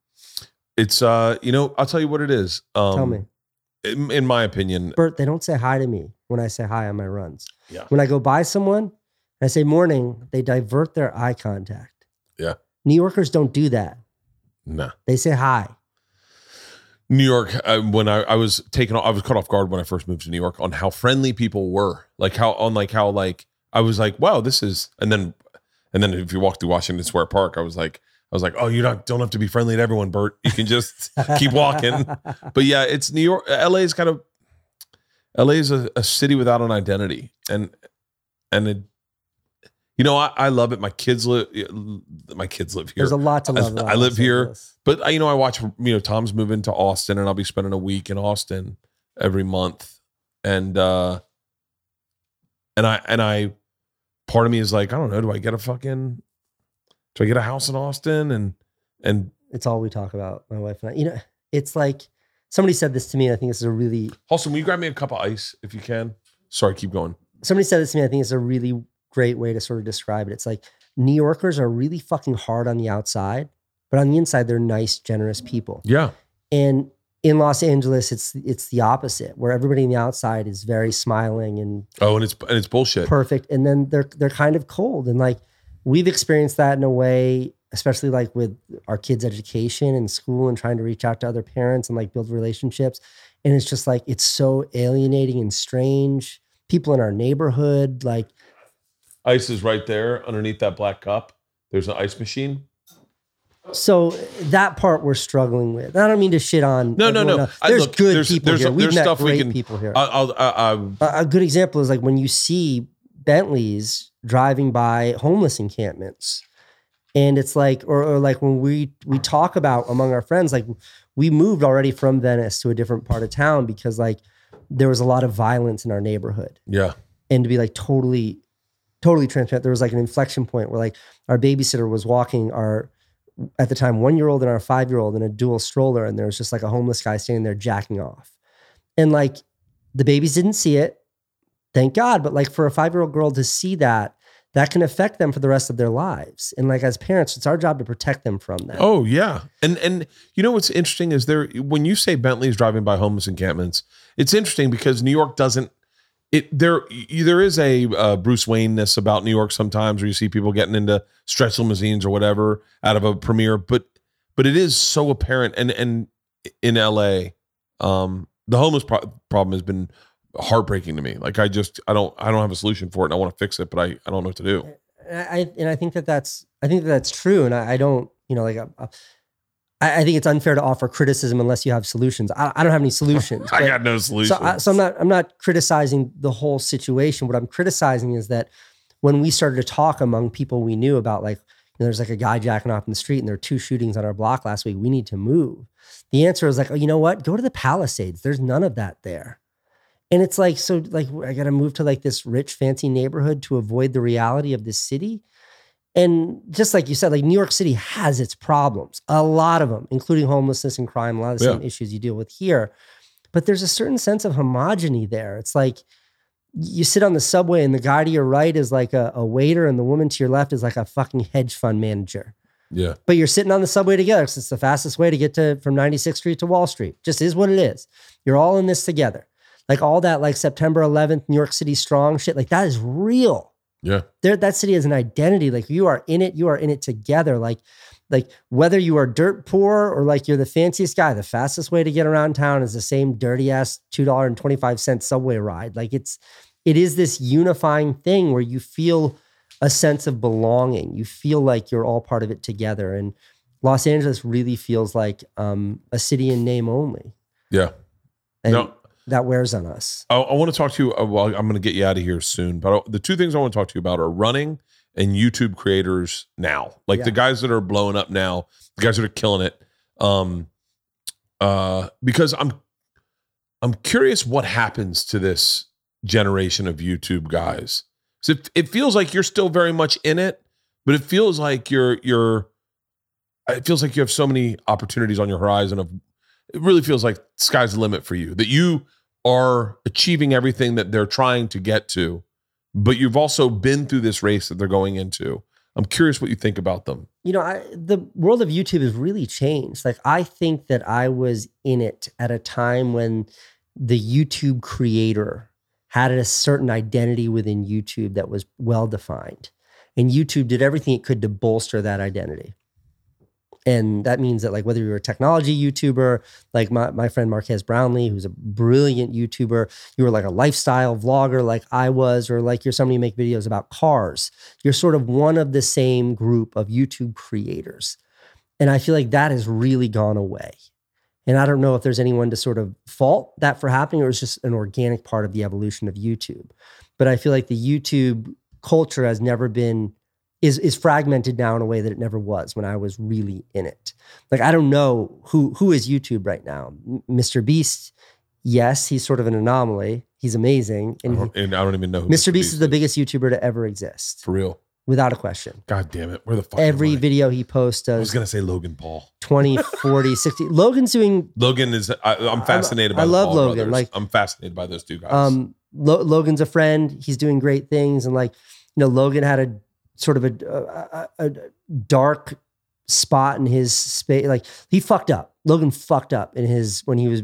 It's uh, you know, I'll tell you what it is. Um Tell me, In, in my opinion, Bert. They don't say hi to me when I say hi on my runs. Yeah. When I go by someone I say morning, they divert their eye contact. Yeah. New Yorkers don't do that. nah. They say hi. New York, uh, when I, I was taken, I was caught off guard when I first moved to New York on how friendly people were. Like how on like how like I was like, wow, this is, and then and then if you walk through Washington Square Park, I was like, I was like, oh, you don't don't have to be friendly to everyone, Bert. You can just keep walking. But yeah, it's New York. LA is kind of LA is a, a city without an identity, and and it, you know, I, I love it. My kids live. My kids live here. There's a lot to I- love. about I live here. But I- you know, I watch. You know, Tom's moving to Austin, and I'll be spending a week in Austin every month, and uh and I and I, part of me is like, I don't know, do I get a fucking, do I get a house in Austin, and and It's all we talk about, my wife and I. You know, it's like somebody said this to me. and I think this is a really Austin, will you grab me a cup of ice if you can? Sorry, keep going. somebody said this to me. I think it's a really great way to sort of describe it. It's like New Yorkers are really fucking hard on the outside, but on the inside, they're nice, generous people. Yeah, And in Los Angeles, it's it's the opposite, where everybody on the outside is very smiling and Oh, and it's and it's bullshit. perfect, and then they're they're kind of cold. And like we've experienced that in a way, especially like with our kids' education and school, and trying to reach out to other parents and like build relationships. And it's just like it's so alienating and strange. People in our neighborhood, like Ice is right there underneath that black cup. There's an ice machine. so that part we're struggling with. I don't mean to shit on. No, no, no. else. I- There's look, good there's- people there's- here. We've there's met stuff we great can- people here. I, I'll, I, I, a a good example is like when you see Bentleys driving by homeless encampments. And it's like, or, or like when we we talk about among our friends, like we moved already from Venice to a different part of town because like there was a lot of violence in our neighborhood. yeah, And to be like totally, totally transparent, there was like an inflection point where like our babysitter was walking our at the time one year old and our five year old in a dual stroller, and there was just like a homeless guy standing there jacking off. And like the babies didn't see it, thank God. But like for a five year old girl to see that, that can affect them for the rest of their lives. And like as parents, it's our job to protect them from that. Oh yeah, and and you know what's interesting is there when you say Bentley's driving by homeless encampments, it's interesting because New York doesn't. It there there is a uh, Bruce Wayne ness about New York sometimes where you see people getting into stretch limousines or whatever out of a premiere, but but it is so apparent and and in L.A. Um, the homeless pro- problem has been heartbreaking to me. Like I just I don't I don't have a solution for it and I want to fix it, but I I don't know what to do. And I and I think that that's I think that that's true, and I, I don't you know like I, I I think it's unfair to offer criticism unless you have solutions. I, I don't have any solutions. I got no solution. so, I, so I'm not I'm not criticizing the whole situation. What I'm criticizing is that when we started to talk among people we knew about, like you know, there's like a guy jacking off in the street, and there are two shootings on our block last week. We need to move. The answer is like, oh, you know what? Go to the Palisades. There's none of that there. And it's like, so like I got to move to like this rich, fancy neighborhood to avoid the reality of this city. And just like you said, like New York City has its problems, a lot of them, including homelessness and crime, a lot of the same issues you deal with here. But there's a certain sense of homogeny there. It's like you sit on the subway and the guy to your right is like a, a waiter and the woman to your left is like a fucking hedge fund manager. yeah. But you're sitting on the subway together because it's the fastest way to get to from 96th Street to Wall Street. Just is what it is. You're all in this together. Like all that, like September 11th, New York City strong shit, like that is real Yeah. there that city has an identity like you are in it you are in it together like like whether you are dirt poor or like you're the fanciest guy the fastest way to get around town is the same dirty ass $2.25 subway ride like it's it is this unifying thing where you feel a sense of belonging you feel like you're all part of it together and los angeles really feels like um, a city in name only Yeah. and No. That wears on us I, I want to talk to you. Uh, well, I'm going to get you out of here soon, but I, the two things I want to talk to you about are running and YouTube creators now, like the guys that are blowing up now, the guys that are killing it. Um, uh, because I'm, I'm curious what happens to this generation of YouTube guys. So it, it feels like you're still very much in it, but it feels like you're you're. It feels like you have so many opportunities on your horizon of. It really feels like sky's the limit for you. That you are achieving everything that they're trying to get to, but you've also been through this race that they're going into. I'm curious what you think about them. you know, I, the world of YouTube has really changed. Like, I think that I was in it at a time when the YouTube creator had a certain identity within YouTube that was well defined. And YouTube did everything it could to bolster that identity. And that means that like whether you're a technology YouTuber, like my, my friend Marques Brownlee, who's a brilliant YouTuber, you were like a lifestyle vlogger like I was, or like you're somebody who make videos about cars. You're sort of one of the same group of YouTube creators. And I feel like that has really gone away. And I don't know if there's anyone to sort of fault that for happening or it's just an organic part of the evolution of YouTube. But I feel like the YouTube culture has never been is is fragmented now in a way that it never was when I was really in it. Like I don't know who who is YouTube right now. Mr. Beast, yes, he's sort of an anomaly. He's amazing, I and don't, and I don't even know who Mr. Beast is the biggest YouTuber to ever exist, for real. without a question. God damn it. Where the fuck am Every I? video he posts does. I was gonna say Logan Paul. 20, 40, 60. Logan's doing Logan is. I, I'm fascinated by. I love Paul Logan, brothers. like- I'm fascinated by those two guys. Um, Lo- Logan's a friend. He's doing great things, and like you know, Logan had a sort of a, a, a dark spot in his space. Like he fucked up. Logan fucked up in his when he was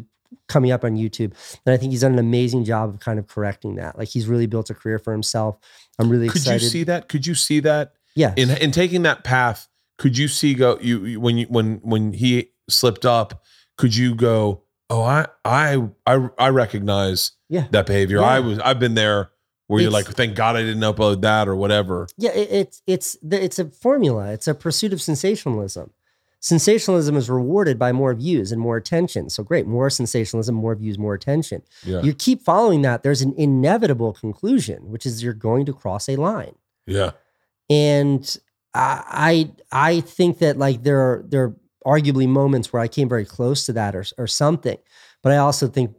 coming up on YouTube, and I think he's done an amazing job of kind of correcting that. Like he's really built a career for himself. I'm really could excited. you see that? Could you see that yeah, in in taking that path? Could you see go you you- when you when when he slipped up? Could you go? Oh, I I I I recognize yeah, that behavior. Yeah. I was I've been there where you're like, thank God I didn't upload that or whatever. yeah. It, it's it's it's a formula. It's a pursuit of sensationalism. Sensationalism is rewarded by more views and more attention. So great, more sensationalism, more views, more attention. Yeah, you keep following that, there's an inevitable conclusion, which is you're going to cross a line. yeah, And I I, I think that like there are there are arguably moments where I came very close to that or or something, but I also think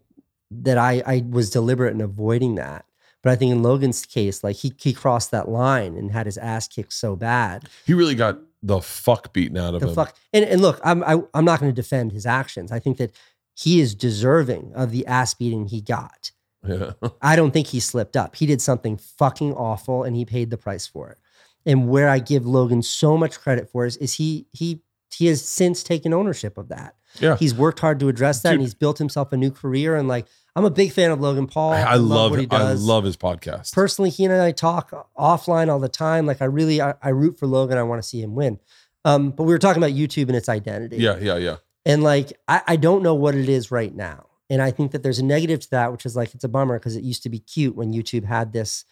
that I I was deliberate in avoiding that. But I think in Logan's case, like he he crossed that line and had his ass kicked so bad. he really got the fuck beaten out of The him. fuck and and look, I'm I, I'm not going to defend his actions. I think that he is deserving of the ass beating he got. Yeah, I don't think he slipped up. He did something fucking awful and he paid the price for it. And where I give Logan so much credit for is, is he he he has since taken ownership of that. yeah. He's worked hard to address that Dude. and he's built himself a new career. And like I'm a big fan of Logan Paul. I, I love, what he I love his podcast. Personally, he and I talk offline all the time. Like I really I, I root for Logan. I want to see him win. Um, but we were talking about YouTube and its identity. yeah, yeah, yeah. And like, I, I don't know what it is right now. And I think that there's a negative to that, which is like, it's a bummer because it used to be cute when YouTube had this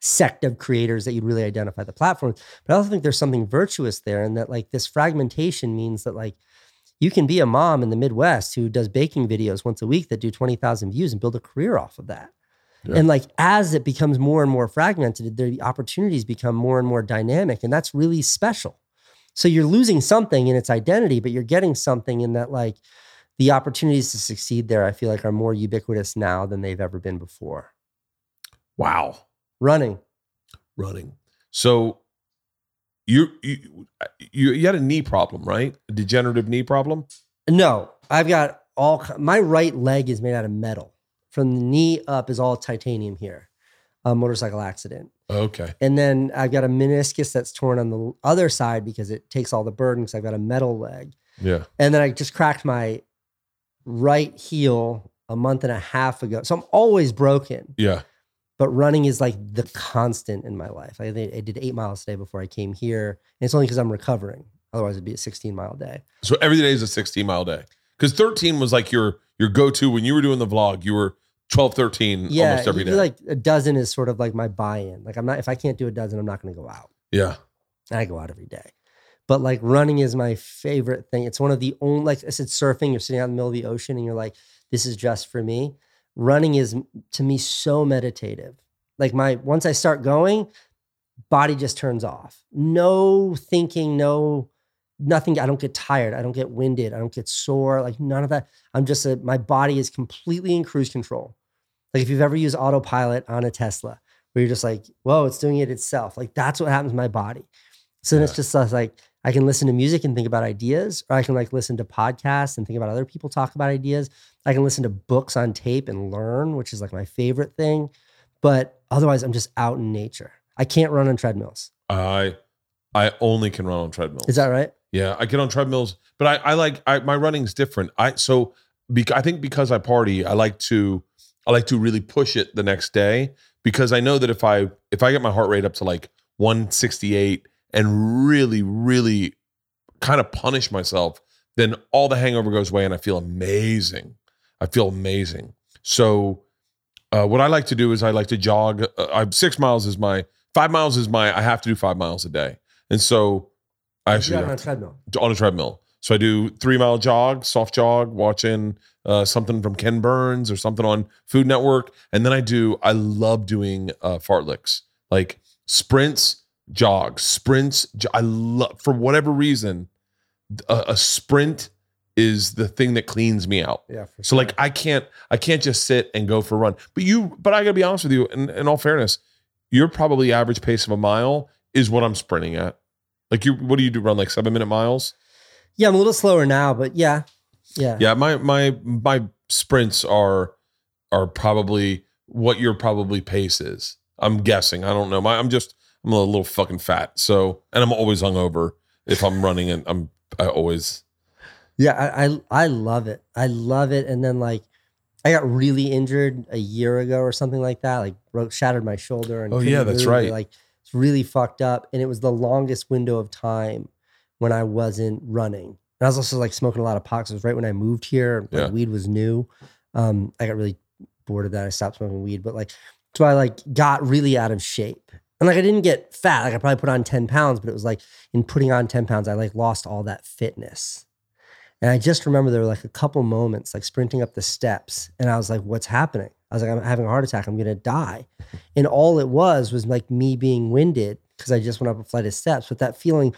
sect of creators that you'd really identify the platform. But I also think there's something virtuous there and that like this fragmentation means that like you can be a mom in the Midwest who does baking videos once a week that do 20,000 views and build a career off of that. Yeah. And like as it becomes more and more fragmented, the opportunities become more and more dynamic. And that's really special. So you're losing something in its identity, but you're getting something in that like the opportunities to succeed there, I feel like are more ubiquitous now than they've ever been before. Wow. Running. running. So you you you, had a knee problem, right? A degenerative knee problem. No, I've got all my right leg is made out of metal. From the knee up is all titanium here. A motorcycle accident. Okay. And then I've got a meniscus that's torn on the other side because it takes all the burden because I've got a metal leg. Yeah. And then I just cracked my right heel a month and a half ago. So I'm always broken. Yeah. But running is like the constant in my life. I, I did eight miles today before I came here, and it's only because I'm recovering. Otherwise, it'd be a 16 mile day. So every day is a 16 mile day. Because 13 was like your your go to when you were doing the vlog. You were 12, 13 Yeah, almost every day. like a dozen is sort of like my buy-in. Like I'm not if I can't do a dozen, I'm not going to go out. yeah. And I go out every day. But like running is my favorite thing. It's one of the only like I said, surfing. You're sitting out in the middle of the ocean, and you're like, this is just for me. Running is to me so meditative. Like my once I start going, body just turns off. No thinking, no nothing. I don't get tired. I don't get winded. I don't get sore. Like none of that. I'm just a, my body is completely in cruise control. Like if you've ever used autopilot on a Tesla, where you're just like, whoa, it's doing it itself. Like that's what happens to my body. So then it's just like I can listen to music and think about ideas, or I can like listen to podcasts and think about other people talk about ideas. I can listen to books on tape and learn, which is like my favorite thing. But otherwise, I'm just out in nature. I can't run on treadmills. I I only can run on treadmills. Is that right? Yeah, I get on treadmills, but I, I like I, my running's different. I so bec- I think because I party, I like to I like to really push it the next day because I know that if I if I get my heart rate up to like 168 and really really kind of punish myself, then all the hangover goes away and I feel amazing. I feel amazing. So, uh, what I like to do is I like to jog. Uh, I, six miles is my five miles is my. I have to do five miles a day, and so I actually on a treadmill. on a treadmill. So I do three mile jog, soft jog, watching uh, something from Ken Burns or something on Food Network, and then I do. I love doing uh, fartleks, like sprints, jogs, sprints. jo- I love for whatever reason, a, a sprint is the thing that cleans me out. Yeah. So like I can't I can't just sit and go for a run. But you but I gotta be honest with you, in, in all fairness, your probably average pace of a mile is what I'm sprinting at. Like you what do you do run like seven minute miles? yeah, I'm a little slower now, but yeah, yeah. Yeah, my my my sprints are are probably what your probably pace is. I'm guessing. I don't know. My I'm just I'm a little fucking fat. So and I'm always hungover if I'm running and I'm I always Yeah, I, I I love it. I love it. And then like I got really injured a year ago or something like that. Like broke shattered my shoulder and Oh, yeah, that's right. Like it's really fucked up. And it was the longest window of time when I wasn't running. And I was also like smoking a lot of pot. It was right when I moved here. Like Yeah. weed was new. Um, I got really bored of that. I stopped smoking weed. But like so I like got really out of shape. And like I didn't get fat. Like I probably put on 10 pounds, but it was like in putting on 10 pounds, I like lost all that fitness. And I just remember there were like a couple moments, like sprinting up the steps, and I was like, "What's happening?" I was like, "I'm having a heart attack. I'm gonna die." And all it was was like me being winded because I just went up a flight of steps. But that feeling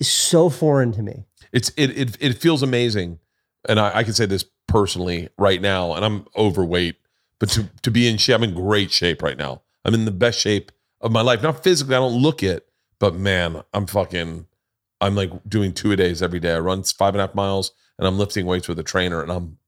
is so foreign to me. it's it it it feels amazing, and I, I can say this personally right now, and I'm overweight, but to to be in shape, I'm in great shape right now. I'm in the best shape of my life. Not physically, I don't look it, but man, I'm fucking. I'm like doing two a days every day. I run five and a half miles, and I'm lifting weights with a trainer, and I'm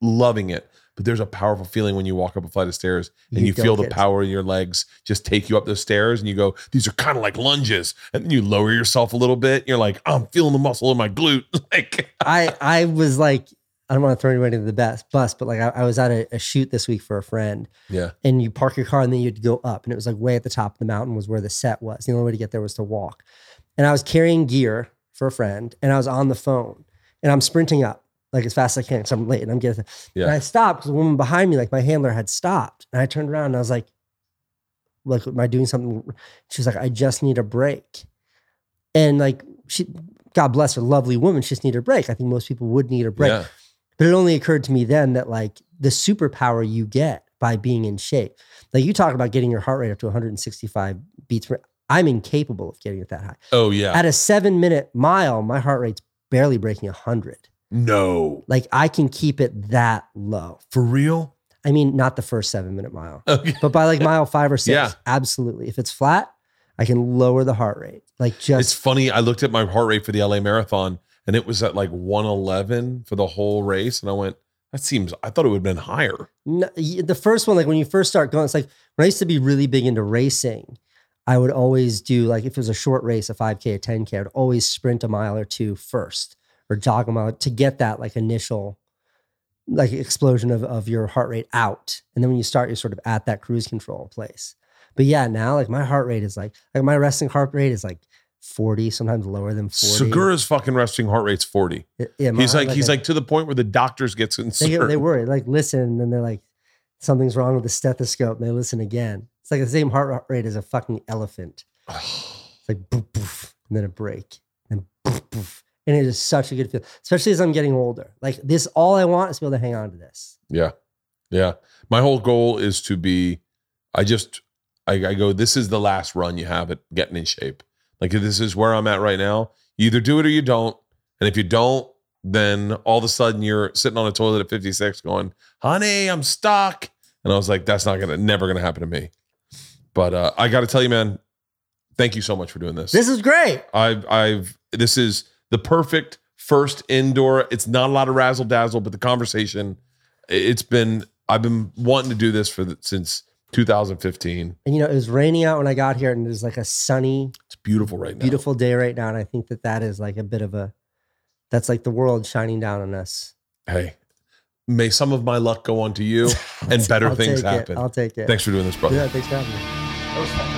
loving it. But there's a powerful feeling when you walk up a flight of stairs and You you, feel the get- power in your legs just take you up those stairs, and you go, "These are kind of like lunges," and then you lower yourself a little bit. You're like, "I'm feeling the muscle in my glute." like, I I was like, I don't want to throw anybody into the best bus, but like I, I was at a, a shoot this week for a friend, yeah. and you park your car and then you had to go up and it was like way at the top of the mountain was where the set was. The only way to get there was to walk. And i was carrying gear for a friend and i was on the phone and i'm sprinting up like as fast as i can because i'm late and i'm getting Yeah. and i stopped because the woman behind me like my handler had stopped and i turned around and i was like like am i doing something? She was like i just need a break. And like she god bless her lovely woman she just needed a break. I think most people would need a break. Yeah. But it only occurred to me then that like the superpower you get by being in shape. Like you talk about getting your heart rate up to 165 beats per I'm incapable of getting it that high. Oh yeah. At a 7 minute mile, my heart rate's barely breaking 100. no. Like I can keep it that low. For real? I mean, not the first 7 minute mile, Okay. but by like mile 5 or 6, Yeah. absolutely. If it's flat, I can lower the heart rate. Like just It's funny. I looked at my heart rate for the LA marathon and it was at like 111 for the whole race. And I went, that seems, I thought it would have been higher. No, the first one, like when you first start going, it's like when I used to be really big into racing, I would always do like if it was a short race, a 5K, a 10K, I'd always sprint a mile or two first or jog a mile to get that like initial like explosion of, of your heart rate out. And then when you start, you're sort of at that cruise control place. But yeah, now like my heart rate is like like my resting heart rate is like 40, sometimes lower than 40. Segura's fucking resting heart rate's 40. Yeah, He's heart- like, he's I- like to the point where the doctors get they concerned. get, they worry, like listen, and then they're like, something's wrong with the stethoscope, and they listen again. It's like the same heart rate as a fucking elephant. It's like boof, boof, and then a break, and boof, boof. and it is such a good feel, especially as I'm getting older. Like this, all I want is to be able to hang on to this. Yeah. Yeah. My whole goal is to be, I just, I, I go, this is the last run you have at getting in shape. Like this is where I'm at right now. You either do it or you don't. And if you don't, then all of a sudden you're sitting on a toilet at 56 going, honey, I'm stuck. And I was like, that's not going to, never going to happen to me. But uh, I got to tell you, man, thank you so much for doing this. This is great. I've I've this is the perfect first indoor. It's not a lot of razzle dazzle, but the conversation. It's been I've been wanting to do this for the, since 2015. And you know, it was raining out when I got here, and it was like a sunny, beautiful right now. beautiful day right now. And I think that that is like a bit of a, that's like the world shining down on us. Hey, may some of my luck go on to you and better I'll things take it. happen. I'll take it. Thanks for doing this, brother. Yeah, thanks for having me.